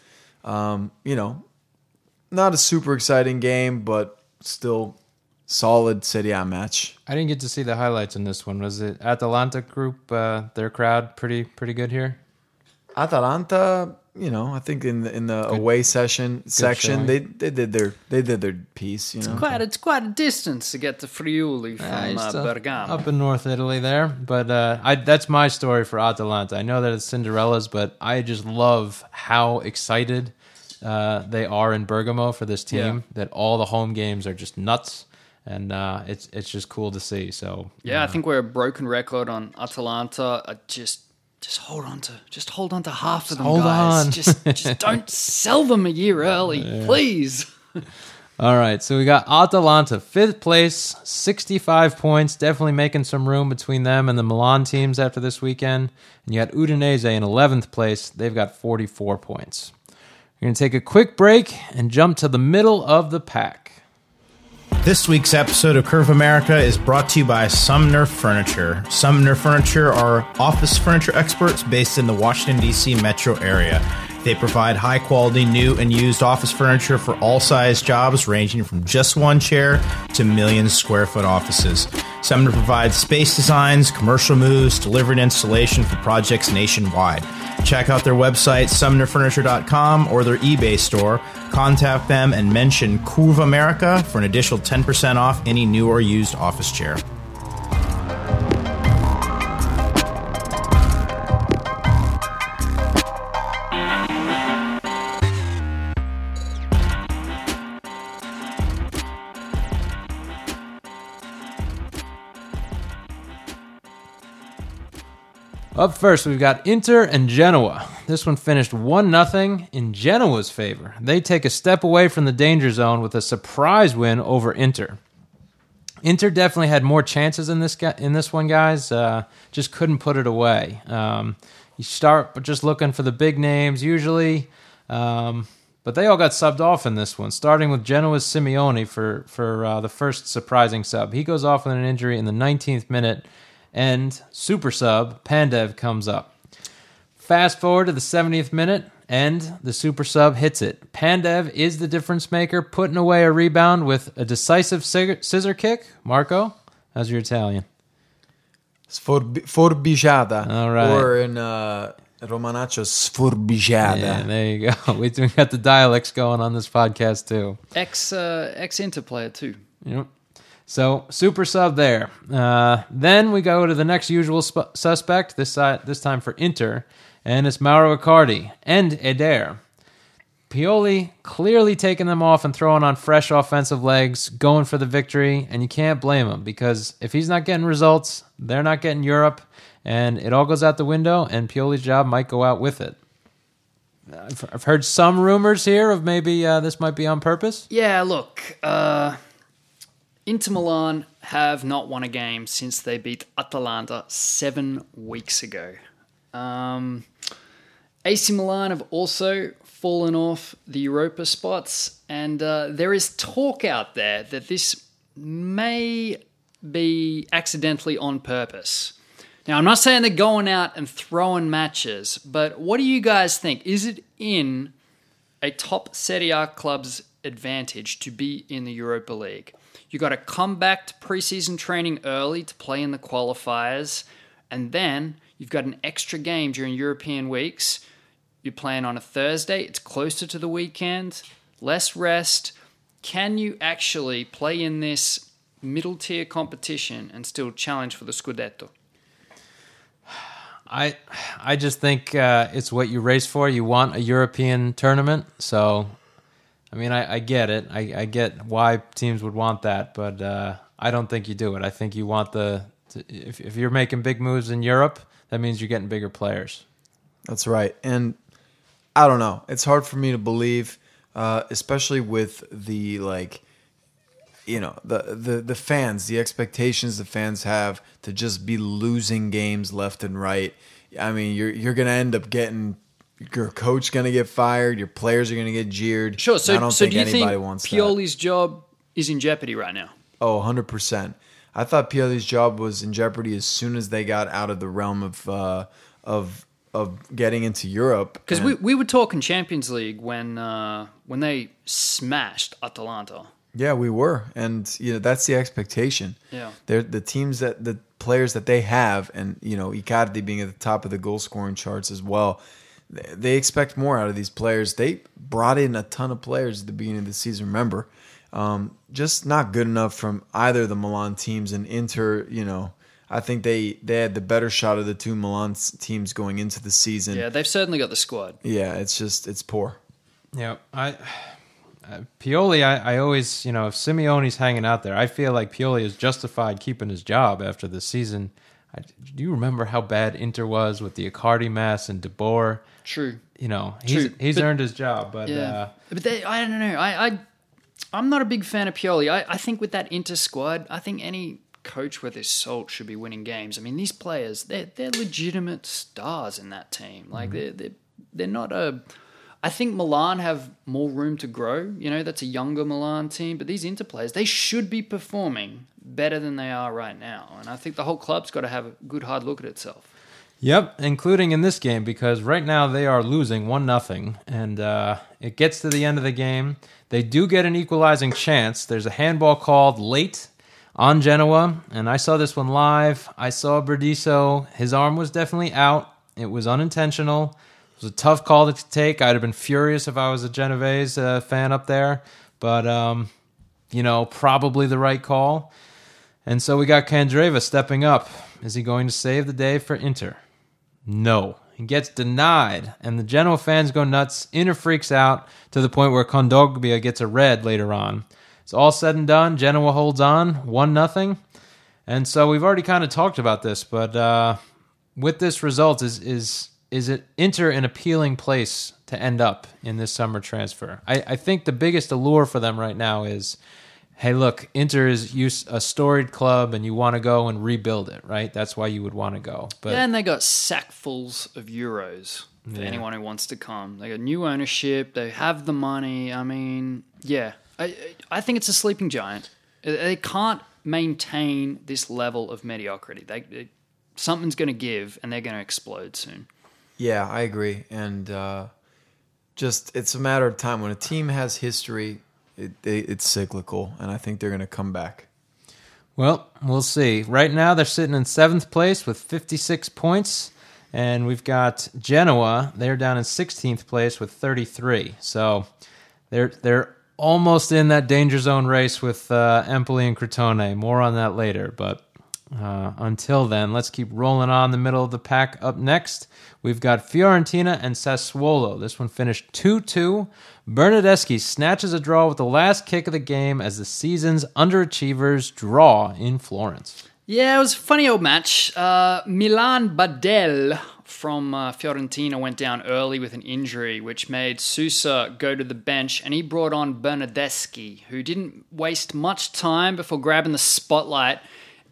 Um, you know, not a super exciting game, but still solid Serie A match. I didn't get to see the highlights in this one. Was it Atalanta group? Uh, their crowd pretty pretty good here. Atalanta, you know, I think in the in the away session section, showing. they they did their they did their piece. You know, quite it's quite a distance to get to Friuli from Yeah, uh, Bergamo. up in North Italy there. But uh, I, that's my story for Atalanta. I know that it's Cinderella's, but I just love how excited uh, they are in Bergamo for this team. Yeah. That all the home games are just nuts, and uh, it's it's just cool to see. So Yeah, I think we're a broken record on Atalanta. I just just hold on to just hold on to half of them, hold guys. on. Just just don't sell them a year early, please. All right, so we got Atalanta, fifth place, 65 points, definitely making some room between them and the Milan teams after this weekend. And you got Udinese in 11th place, they've got 44 points. We're going to take a quick break and jump to the middle of the pack. This week's episode of Curva America is brought to you by Sumner Furniture. Sumner Furniture are office furniture experts based in the Washington, D.C. metro area. They provide high quality new and used office furniture for all size jobs, ranging from just one chair to million square foot offices. Sumner provides space designs, commercial moves, delivery and installation for projects nationwide. Check out their website, sumnerfurniture.com, or their eBay store. Contact them and mention Curva America for an additional 10% off any new or used office chair. Up first, we've got Inter and Genoa. This one finished 1 0 in Genoa's favor. They take a step away from the danger zone with a surprise win over Inter. Inter definitely had more chances in this in this one, guys. Uh, just couldn't put it away. Um, you start just looking for the big names usually, um, but they all got subbed off in this one. Starting with Genoa's Simeone for for uh, the first surprising sub. He goes off with an injury in the 19th minute and super sub Pandev comes up. Fast forward to the 70th minute, and the super sub hits it. Pandev is the difference maker, putting away a rebound with a decisive scissor kick. Marco, how's your Italian? Sforbi- forbiciata. All right. Or in uh, Romanaccio, sforbiciata. Yeah, there you go. We we got the dialects going on this podcast too. Ex uh, ex Inter player too. Yep. So super sub there. Uh, then we go to the next usual sp- suspect. This side, this time for Inter, and it's Mauro Icardi and Eder. Pioli clearly taking them off and throwing on fresh offensive legs, going for the victory, and you can't blame him because if he's not getting results, they're not getting Europe, and it all goes out the window, and Pioli's job might go out with it. I've, I've heard some rumors here of maybe uh, this might be on purpose. Yeah, look, uh, Inter Milan have not won a game since they beat Atalanta seven weeks ago. Um, AC Milan have also fallen off the Europa spots, and uh, there is talk out there that this may be accidentally on purpose. Now, I'm not saying they're going out and throwing matches, but what do you guys think? Is it in a top Serie A club's advantage to be in the Europa League? You got to come back to preseason training early to play in the qualifiers, and then you've got an extra game during European weeks. You're playing on a Thursday, it's closer to the weekend, less rest. Can you actually play in this middle tier competition and still challenge for the Scudetto? I I just think uh, it's what you race for. You want a European tournament, so I mean, I, I get it. I, I, get why teams would want that, but uh, I don't think you do it. I think you want the to, if if you're making big moves in Europe, that means you're getting bigger players. That's right, and I don't know. It's hard for me to believe, uh, especially with the like, you know, the the the fans, the expectations the fans have to just be losing games left and right. I mean, you're you're gonna end up getting your coach going to get fired. Your players are going to get jeered. Sure. So, I don't so think do you anybody think wants Pioli's job is in jeopardy right now? that. Oh, 100%. I thought Pioli's job was in jeopardy as soon as they got out of the realm of uh, of of getting into Europe. Because we, we were talking Champions League when uh, when they smashed Atalanta. Yeah, we were, and you know that's the expectation. Yeah. they're the teams that the players that they have, and you know Icardi being at the top of the goal scoring charts as well. They- They expect more out of these players. They brought in a ton of players at the beginning of the season. Remember, um, just not good enough from either of the Milan teams and Inter. You know, I think they they had the better shot of the two Milan teams going into the season. Yeah, they've certainly got the squad. yeah it's just it's poor. Yeah, I uh, Pioli. I, I always, you know, if Simeone's hanging out there, I feel like Pioli is justified keeping his job after the season. I, do you remember how bad Inter was with the Icardi mess and De Boer? True. You know, he's True, he's but- earned his job, but Yeah, uh, but they, I don't know. I, I I'm not a big fan of Pioli. I, I think with that Inter squad, I think any coach worth his salt should be winning games. I mean, these players, they're they're legitimate stars in that team. Like they're they're they're not a. I think Milan have more room to grow. You know, that's a younger Milan team, but these Inter players, they should be performing better than they are right now. And I think the whole club's got to have a good hard look at itself. Yep, including in this game because right now they are losing one nothing, and uh, it gets to the end of the game. They do get an equalizing chance. There's a handball called late on Genoa, and I saw this one live. I saw Burdisso. His arm was definitely out. It was unintentional. It was a tough call to take. I'd have been furious if I was a Genovese uh, fan up there, but um, you know, probably the right call. And so we got Candreva stepping up. Is he going to save the day for Inter? No. He gets denied, and the Genoa fans go nuts. Inter freaks out to the point where Kondogbia gets a red later on. It's all said and done. Genoa holds on, one nothing, and so we've already kind of talked about this. But uh, with this result, is is is it Inter an appealing place to end up in this summer transfer? I, I think the biggest allure for them right now is hey, look, Inter is used, a storied club, and you want to go and rebuild it, right? That's why you would want to go. But and they got sackfuls of euros for Yeah. anyone who wants to come. They got new ownership. They have the money. I mean, yeah, I I think it's a sleeping giant. They can't maintain this level of mediocrity. They, they something's going to give, and they're going to explode soon. Yeah, I agree, and uh, just it's a matter of time. When a team has history, it, they, it's cyclical, and I think they're going to come back. Well, we'll see. Right now, they're sitting in seventh place with 56 points, and we've got Genoa. They're down in 16th place with 33. So they're they're almost in that danger zone race with uh, Empoli and Crotone. More on that later, but. Uh, until then, let's keep rolling on the middle of the pack. Up next, we've got Fiorentina and Sassuolo. This one finished 2 2. Bernadeschi snatches a draw with the last kick of the game as the season's underachievers draw in Florence. Yeah, it was a funny old match. Uh, Milan Badelj from uh, Fiorentina went down early with an injury, which made Sousa go to the bench, and he brought on Bernadeschi, who didn't waste much time before grabbing the spotlight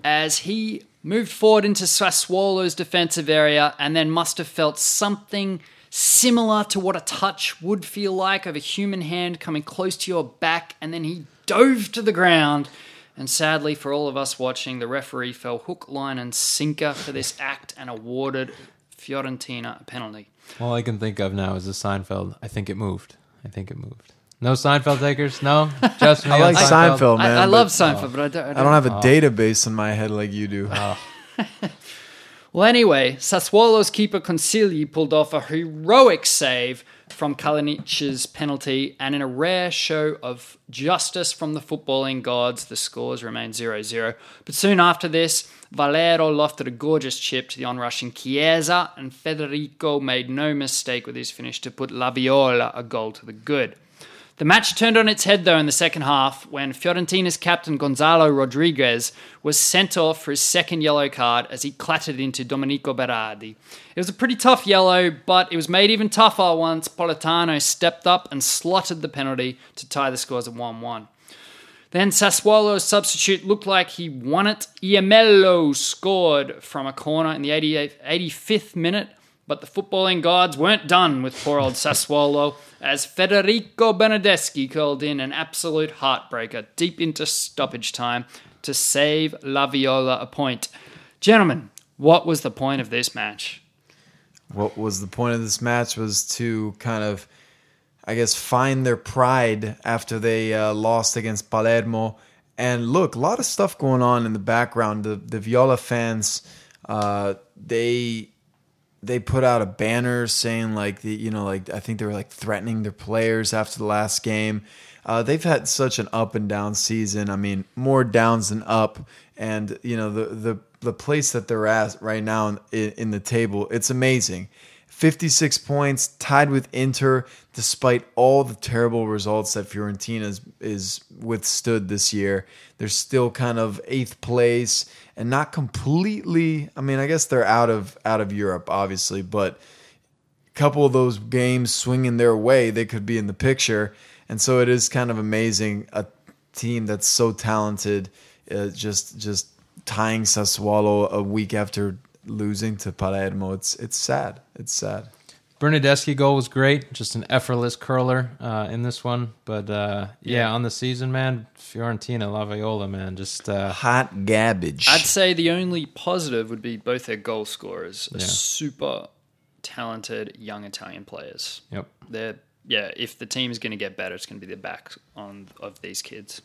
as he moved forward into Sassuolo's defensive area and then must have felt something similar to what a touch would feel like of a human hand coming close to your back, and then he dove to the ground. And sadly, for all of us watching, the referee fell hook, line, and sinker for this act and awarded Fiorentina a penalty. All I can think of now is the Seinfeld. I think it moved. I think it moved. No Seinfeld takers? No? Just me I on like Seinfeld, man. I, I but love Seinfeld, uh, but I don't. I I don't, don't have a database in my head like you do. Oh. Well, anyway, Sassuolo's keeper Consigli pulled off a heroic save from Kalinic's penalty, and in a rare show of justice from the footballing gods, the scores remained 0 0. But soon after this, Valero lofted a gorgeous chip to the onrushing Chiesa, and Federico made no mistake with his finish to put La Viola a goal to the good. The match turned on its head, though, in the second half when Fiorentina's captain Gonzalo Rodriguez was sent off for his second yellow card as he clattered into Domenico Berardi. It was a pretty tough yellow, but it was made even tougher once Politano stepped up and slotted the penalty to tie the scores at 1 1. Then Sassuolo's substitute looked like he won it. Iemmello scored from a corner in the 88th, 85th minute, but the footballing gods weren't done with poor old Sassuolo as Federico Bernadeschi curled in an absolute heartbreaker deep into stoppage time to save La Viola a point. Gentlemen, what was the point of this match? what was the point of this match was to kind of i guess find their pride after they uh, lost against palermo and look a lot of stuff going on in the background the, the viola fans uh, they they put out a banner saying like the you know like i think they were like threatening their players after the last game. Uh, they've had such an up and down season. I mean more downs than up. And you know the the the place that they're at right now in, in the table it's amazing. 56 points tied with inter despite all the terrible results that fiorentina is, is withstood this year. They're still kind of eighth place and not completely i mean i guess they're out of out of europe obviously but a couple of those games swinging their way they could be in the picture. And so it is kind of amazing a team that's so talented uh, just just tying Sassuolo a week after losing to Palermo. It's it's sad. It's sad Bernadeschi goal was great, just an effortless curler uh, in this one. But uh, yeah, on the season, man, Fiorentina, La Laviola, man, just uh, Hot garbage. I'd say the only positive would be both their goal scorers are Yeah. super talented young Italian players. yep. They're yeah, if the team is going to get better, it's going to be the back on of these kids.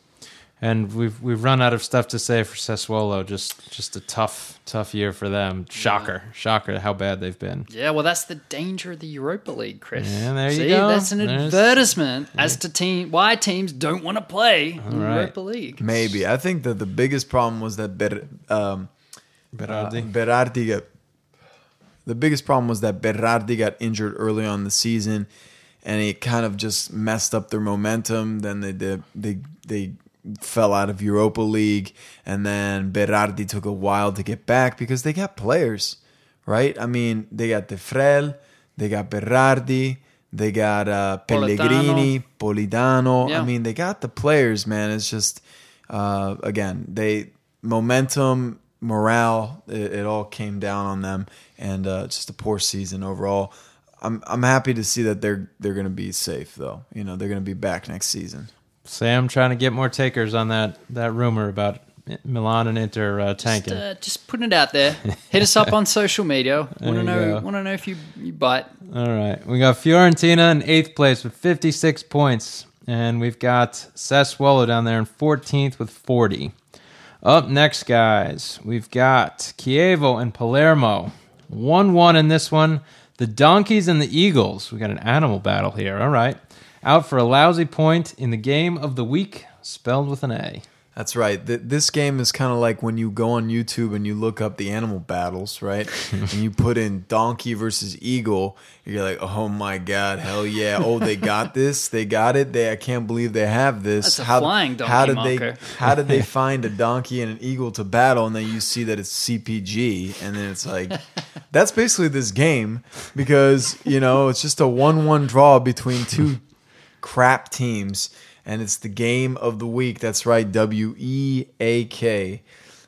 And we've we've run out of stuff to say for Sassuolo. Just just a tough tough year for them. Shocker, shocker, how bad they've been. Yeah, well, that's the danger of the Europa League, Chris. Yeah, there you See, go. that's an There's- advertisement as to team why teams don't want to play in right. Europa League. Maybe. I think that the biggest problem was that Ber, um, Berardi. uh, Berardi got. The biggest problem was that Berardi got injured early on the season, and it kind of just messed up their momentum. Then they did, they they fell out of Europa League, and then Berardi took a while to get back because they got players, right? I mean, they got Defrel, they got Berardi, they got uh, Pellegrini, Politano. Yeah. I mean, they got the players, man. It's just uh, again, they momentum, morale, it, it all came down on them, and uh, just a poor season overall. I'm I'm happy to see that they're they're going to be safe though. You know, they're going to be back next season. Sam trying to get more takers on that that rumor about Milan and Inter uh, Just, tanking. uh, just putting it out there. Hit us up on social media. Want to know? Want to know if you you bite? All right. We got Fiorentina in eighth place with 56 points. And we've got Sassuolo down there in 14th with 40. Up next, guys, we've got Chievo and Palermo. 1 1 in this one. The Donkeys and the Eagles. We got an animal battle here. All right. Out for a lousy point in the game of the week, spelled with an A. That's right. Th- This game is kind of like when you go on YouTube and you look up the animal battles, right? and you put in donkey versus eagle. You're like, oh my god, hell yeah! Oh, they got this. They got it. They, I can't believe they have this. That's a flying donkey How did marker. they? How did they find a donkey and an eagle to battle? And then you see that it's CPG, and then it's like, that's basically this game because you know it's just a one-one draw between two crap teams, and it's the game of the week. That's right, W E A K.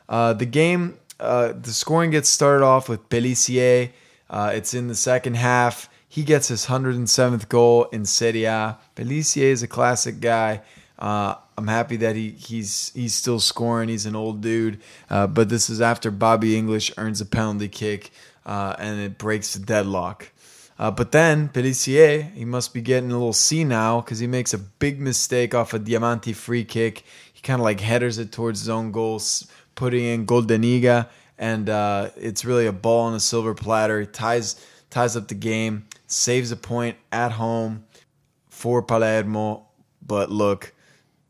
Uh, the game, uh, the scoring gets started off with Pellissier. Uh, it's in the second half. He gets his 107th goal in Serie A. Pellissier is a classic guy. Uh, I'm happy that he, he's he's still scoring. He's an old dude, uh, but this is after Bobby English earns a penalty kick uh, and it breaks the deadlock. Uh, but then Pellissier, he must be getting a little senile because he makes a big mistake off a Diamanti free kick. He kind of like headers it towards his own goals, putting in Goldaniga, and uh, it's really a ball on a silver platter. He ties ties up the game, saves a point at home for Palermo. But look,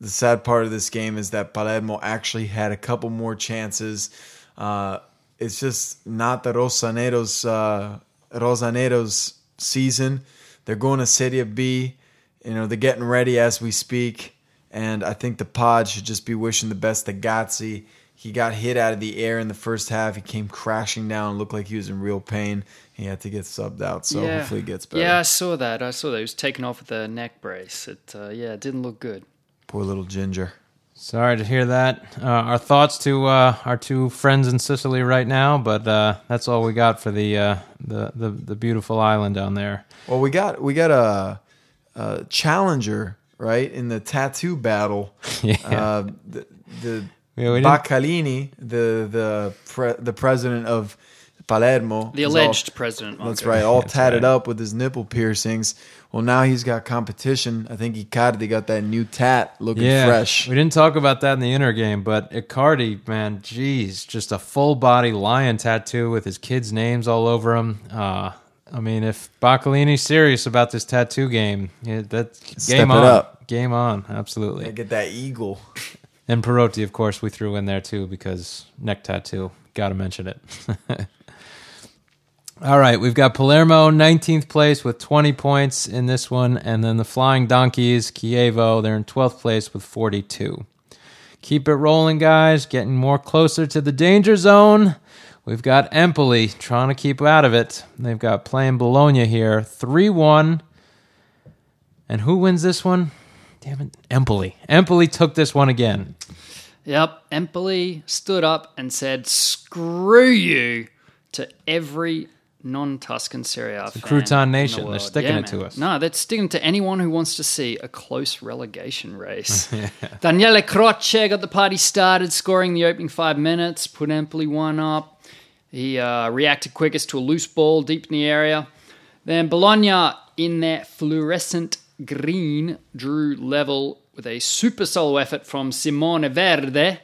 the sad part of this game is that Palermo actually had a couple more chances. Uh, it's just not the Rosaneros Rosaneros season. They're going to Serie B. You know, they're getting ready as we speak. And I think the pod should just be wishing the best to Gazzi. He got hit out of the air in the first half. He came crashing down, looked like he was in real pain. He had to get subbed out, so yeah. hopefully he gets better. Yeah, I saw that. I saw that. He was taken off with a neck brace. It uh, yeah, it didn't look good. Poor little Ginger. Sorry to hear that. Uh, our thoughts to uh, our two friends in Sicily right now, but uh, that's all we got for the, uh, the the the beautiful island down there. Well, we got we got a, a challenger right in the tattoo battle. Yeah. Uh, the the Yeah, Baccaglini, the the pre, the president of Palermo, The is all- alleged president. that's Marco. right, all That's tatted right. up with his nipple piercings. Well, now he's got competition. I think Icardi got that new tat looking Yeah, fresh. we didn't talk about that in the Inter game, but Icardi, man, geez, just a full body lion tattoo with his kids' names all over him. Uh, I mean, if Baccaglini's serious about this tattoo game, yeah, that's Step game it on. up. Game on, absolutely. They get that eagle. And Perotti, of course, we threw in there too because neck tattoo. Got to mention it. All right, we've got Palermo 19th place with 20 points in this one, and then the Flying Donkeys, Chievo, they're in 12th place with 42. Keep it rolling, guys. Getting more closer to the danger zone. We've got Empoli trying to keep out of it. They've got playing Bologna here, 3 1. And who wins this one? Damn it, Empoli. Empoli took this one again. Yep. Empoli stood up and said, "Screw you" to every non-Tuscan Serie A fan Crouton in the Nation. They're sticking Yeah, it to us. No, they're sticking to anyone who wants to see a close relegation race. Daniele Croce got the party started, scoring the opening five minutes, put Empoli one up. He uh, reacted quickest to a loose ball deep in the area. Then Bologna, in their fluorescent green, drew level with a super solo effort from Simone Verde,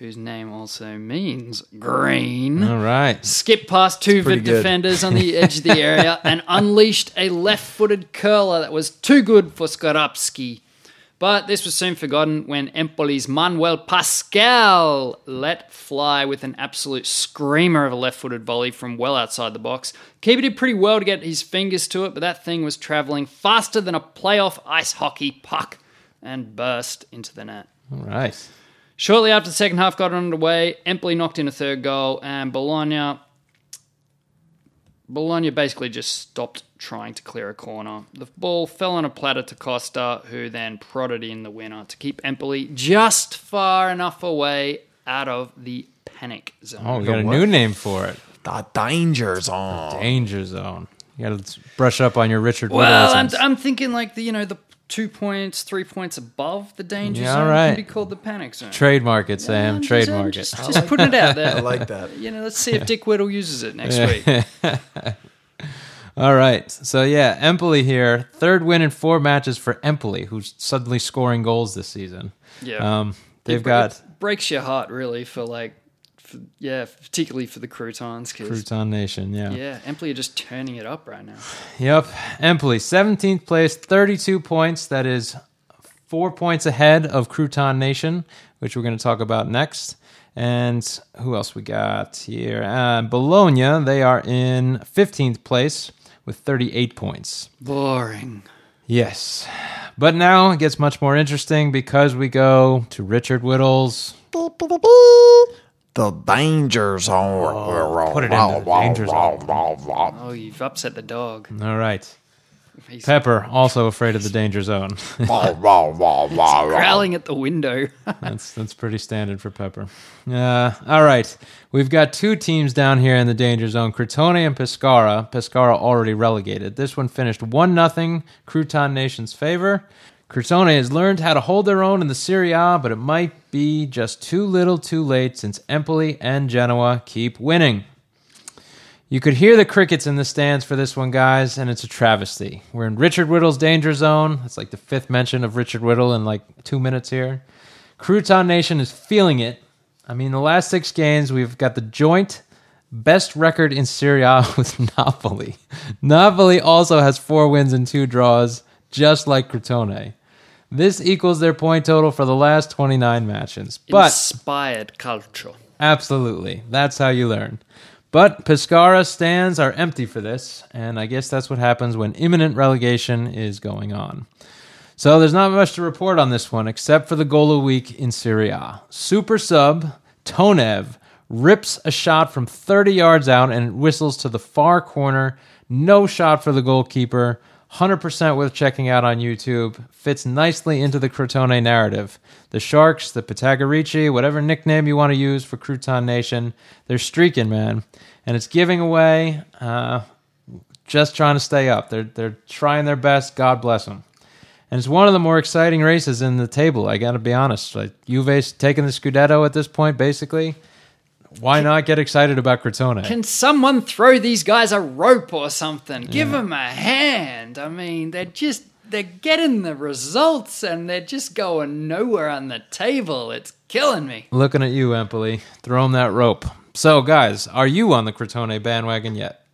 whose name also means green All right. skipped past two vid good. defenders on the edge of the area and unleashed a left-footed curler that was too good for Skorupski. But this was soon forgotten when Empoli's Manuel Pasqual let fly with an absolute screamer of a left-footed volley from well outside the box. Keeper did pretty well to get his fingers to it, but that thing was travelling faster than a playoff ice hockey puck and burst into the net. All right. Shortly after the second half got underway, Empoli knocked in a third goal, and Bologna Bologna basically just stopped trying to clear a corner. The ball fell on a platter to Costa, who then prodded in the winner to keep Empoli just far enough away out of the panic zone. Oh, we got a new name for it. The danger zone. Danger zone. You got to brush up on your Richard well, I'm, I'm thinking like the you know the two points, three points above the danger Yeah, zone all right. can be called the panic zone. Trademark it, Sam. I'm just- Trademark I'm it. Just, just putting it out there. I like that. You know, let's see if Dick Whittle uses it next week. All right. So yeah, Empoli here, third win in four matches for Empoli, who's suddenly scoring goals this season. Yeah. Um, they've It- got it breaks your heart really for like, for, yeah, particularly for the Croutons because Crouton Nation. Yeah. yeah, Empoli are just turning it up right now. Yep. Empoli, 17th place, 32 points. That is four points ahead of Crouton Nation, which we're going to talk about next. And who else we got here? Uh, Bologna, they are in 15th place with 38 points. Boring. Yes. But now it gets much more interesting because we go to Richard Whittles. The danger zone. Put it in the danger zone. Oh, you've upset the dog. All right. He's Pepper, also afraid of the danger zone. growling at the window. That's that's pretty standard for Pepper. Uh, all right, we've got two teams down here in the danger zone: Crotone and Pescara. Pescara already relegated. This one finished one nothing Crouton Nation's favor. Crotone has learned how to hold their own in the Serie A, but it might be just too little, too late since Empoli and Genoa keep winning. You could hear the crickets in the stands for this one, guys, and it's a travesty. We're in Richard Whittle's danger zone. It's like the fifth mention of Richard Whittle in like two minutes here. Crouton Nation is feeling it. I mean, the last six games, we've got the joint best record in Serie A with Napoli. Napoli also has four wins and two draws, just like Crotone. This equals their point total for the last 29 matches. But Inspired calcio. Absolutely. That's how you learn. But Pescara stands are empty for this, and I guess that's what happens when imminent relegation is going on. So there's not much to report on this one except for the goal of the week in Serie A. Super sub Tonev rips a shot from 30 yards out and it whistles to the far corner. No shot for the goalkeeper. 100% worth checking out on YouTube. Fits nicely into the Crotone narrative. The Sharks, the Pitagorici, whatever nickname you want to use for Crouton Nation, they're streaking, man. And it's giving away, uh, just trying to stay up. They're, they're trying their best. God bless them. And it's one of the more exciting races in the table. I got to be honest. Like Juve's taking the Scudetto at this point, basically. Why not get excited about Crotone? Can someone throw these guys a rope or something? Give them a hand. I mean, they're just they're getting the results and they're just going nowhere on the table. It's killing me. Looking at you, Empoli. Throw them that rope. So, guys, are you on the Crotone bandwagon yet?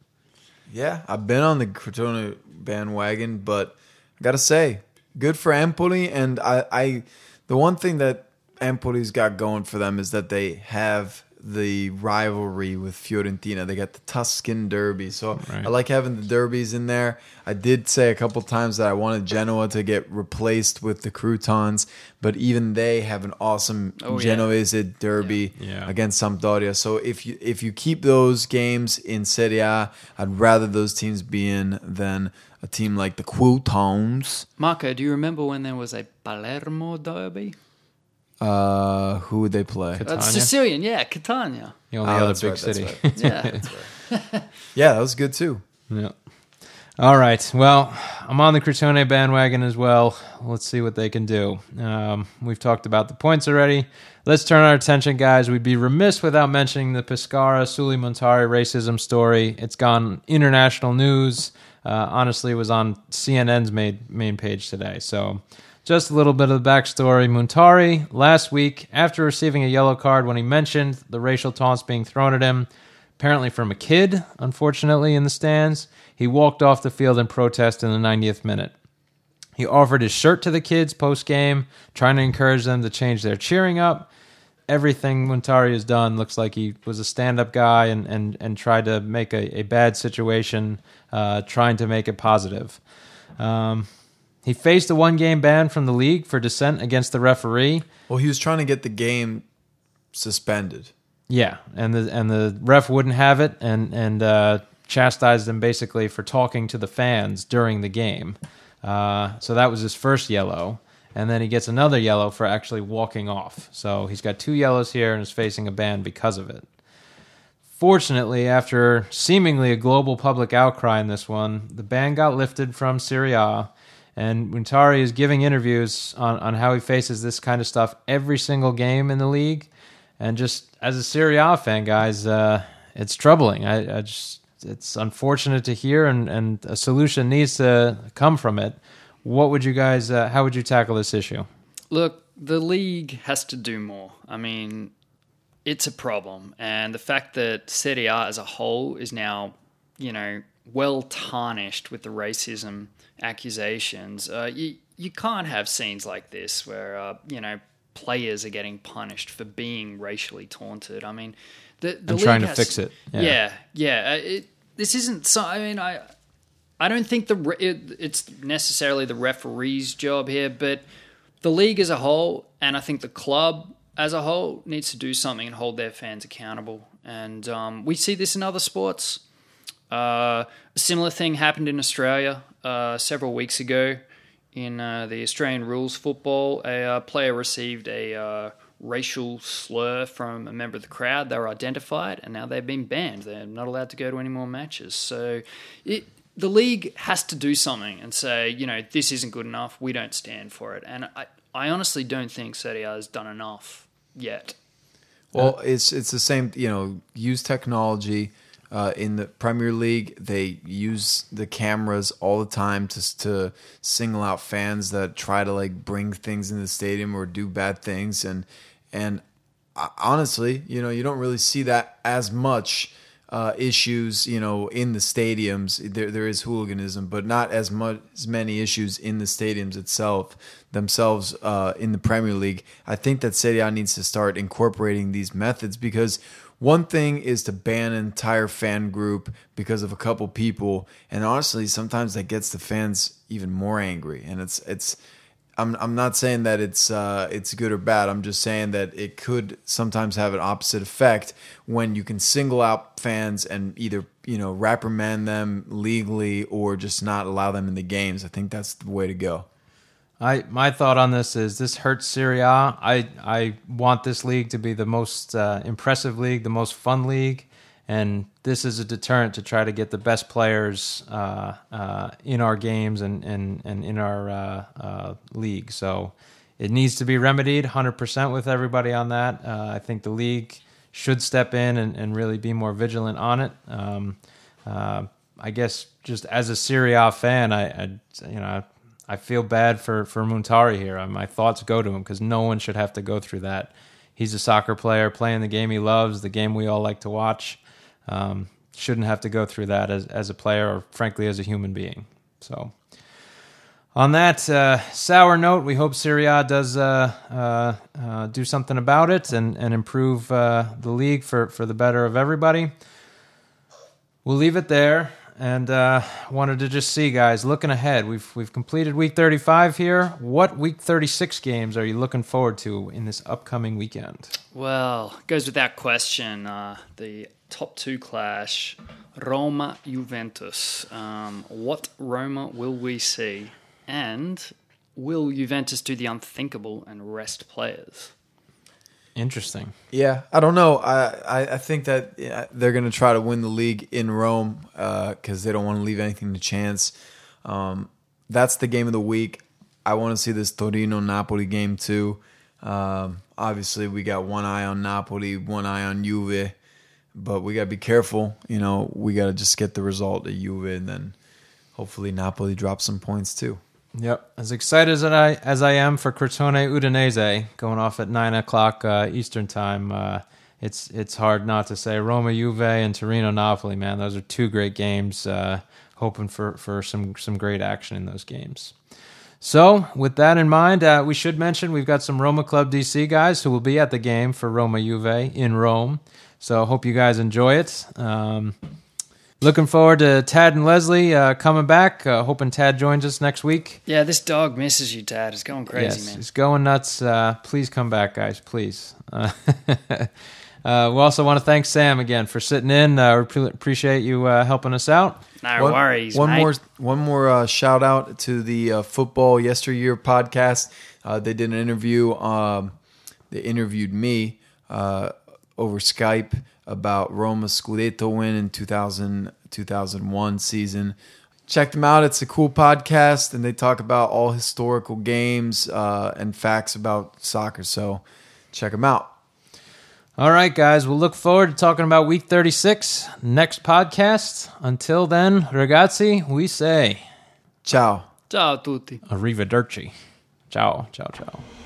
Yeah, I've been on the Crotone bandwagon, but I gotta say, good for Empoli. And I, I, the one thing that Empoli's got going for them is that they have the rivalry with Fiorentina. They got the Tuscan Derby, so Right. I like having the derbies in there. I did say a couple times that I wanted Genoa to get replaced with the Croutons, but even they have an awesome Oh, yeah. Genoese derby Yeah. against Sampdoria. So if you if you keep those games in Serie A, I'd rather those teams be in than a team like the Croutons. Marco, do you remember when there was a Palermo derby? Uh, who would they play? That's Catania? Sicilian, yeah, Catania. The only Oh, other that's big right, that's city. right. Yeah. Yeah, that was good too. Yeah. All right. Well, I'm on the Crotone bandwagon as well. Let's see what they can do. Um, we've talked about the points already. Let's turn our attention, guys. We'd be remiss without mentioning the Pescara Sulley Muntari racism story. It's gone international news. Uh, honestly, it was on CNN's main, main page today. So, just a little bit of the backstory. Muntari, last week, after receiving a yellow card when he mentioned the racial taunts being thrown at him, apparently from a kid, unfortunately, in the stands. He walked off the field in protest in the 90th minute. He offered his shirt to the kids post game, trying to encourage them to change their cheering up. Everything Muntari has done looks like he was a stand up guy and, and, and tried to make a, a bad situation, uh, trying to make it positive. Um, he faced a one game ban from the league for dissent against the referee. Well, he was trying to get the game suspended. Yeah, and the and the ref wouldn't have it, and and uh, chastised him basically for talking to the fans during the game. Uh, so that was his first yellow, and then he gets another yellow for actually walking off. So he's got two yellows here and is facing a ban because of it. Fortunately, after seemingly a global public outcry in this one, the ban got lifted from Serie A, and Muntari is giving interviews on, on how he faces this kind of stuff every single game in the league. And just as a Serie A fan, guys, uh, it's troubling. I, I just it's unfortunate to hear, and, and a solution needs to come from it. What would you guys? Uh, how would you tackle this issue? Look, the league has to do more. I mean, it's a problem, and the fact that Serie A as a whole is now, you know, well tarnished with the racism accusations. Uh, you you can't have scenes like this where uh, you know players are getting punished for being racially taunted. I mean, the, the And trying to has- fix it. Yeah. Yeah, yeah. uh, It, this isn't. So, I mean, I I don't think the re- it, it's necessarily the referee's job here, but the league as a whole, and I think the club as a whole, needs to do something and hold their fans accountable. And um, we see this in other sports. Uh, a similar thing happened in Australia uh, several weeks ago. In uh, the Australian rules football, a uh, player received a uh, racial slur from a member of the crowd. They were identified, and now they've been banned. They're not allowed to go to any more matches. So, it, the league has to do something and say, you know, this isn't good enough. We don't stand for it. And I, I honestly don't think Serie A has done enough yet. Well, it's it's the same. You know, use technology uh, in the Premier League. They use the cameras all the time to to single out fans that try to like bring things in the stadium or do bad things. And and uh, honestly, you know, you don't really see that as much uh, issues. You know, in the stadiums, there there is hooliganism, but not as much as many issues in the stadiums itself themselves uh, in the Premier League. I think that Serie A needs to start incorporating these methods because one thing is to ban an entire fan group because of a couple people, and honestly, sometimes that gets the fans even more angry. And it's it's. I'm I'm not saying that it's uh, it's good or bad. I'm just saying that it could sometimes have an opposite effect when you can single out fans and either you know reprimand them legally or just not allow them in the games. I think that's the way to go. I my thought on this is this hurts Serie I want this league to be the most uh, impressive league, the most fun league, and this is a deterrent to try to get the best players uh, uh, in our games and and, and in our uh, uh, league. So it needs to be remedied 100% with everybody on that. Uh, I think the league should step in and, and really be more vigilant on it. Um, I guess just as a Serie A fan, I, I you know. I feel bad for for Muntari here. My thoughts go to him because no one should have to go through that. He's a soccer player playing the game he loves, the game we all like to watch. Um, shouldn't have to go through that as as a player or frankly as a human being. So. On that uh, sour note, we hope Serie A does uh, uh, uh, do something about it and, and improve uh, the league for, for the better of everybody. We'll leave it there and uh, wanted to just see guys looking ahead we've we've completed week 35 here what week 36 games are you looking forward to in this upcoming weekend Well, goes without question. Uh, the top two clash, Roma Juventus. Um, what Roma will we see? And will Juventus do the unthinkable and rest players? Interesting. Yeah, I don't know. I I, I think that yeah, they're going to try to win the league in Rome because they don't want to leave anything to chance. Um, that's the game of the week. I want to see this Torino Napoli game too. Um, obviously, we got one eye on Napoli, one eye on Juve, but we got to be careful. You know, we got to just get the result at Juve, and then hopefully Napoli drops some points too. Yep. As excited as I as I am for Crotone Udinese going off at nine o'clock uh, Eastern time, uh, it's it's hard not to say Roma Juve and Torino Napoli. Man, those are two great games. Uh, hoping for for some some great action in those games. So, with that in mind, uh, we should mention we've got some Roma Club DC guys who will be at the game for Roma Juve in Rome. So, hope you guys enjoy it. Um, looking forward to Tad and Leslie uh, coming back. Uh, hoping Tad joins us next week. Yeah, this dog misses you, Tad. It's going crazy, yes, man. it's going nuts. Uh, please come back, guys. Please. Uh, uh, we also want to thank Sam again for sitting in. Uh, we pre- appreciate you uh, helping us out. No one, worries, One mate. more, one more uh, shout out to the uh, football yesteryear podcast. Uh, they did an interview. Um, they interviewed me uh, over Skype about Roma Scudetto win in 2000, 2001 season. Check them out. It's a cool podcast, and they talk about all historical games uh, and facts about soccer. So check them out. All right, guys. We'll look forward to talking about week 36 next podcast. Until then, ragazzi, we say Ciao. Ciao tutti. arrivederci. Ciao, ciao, ciao.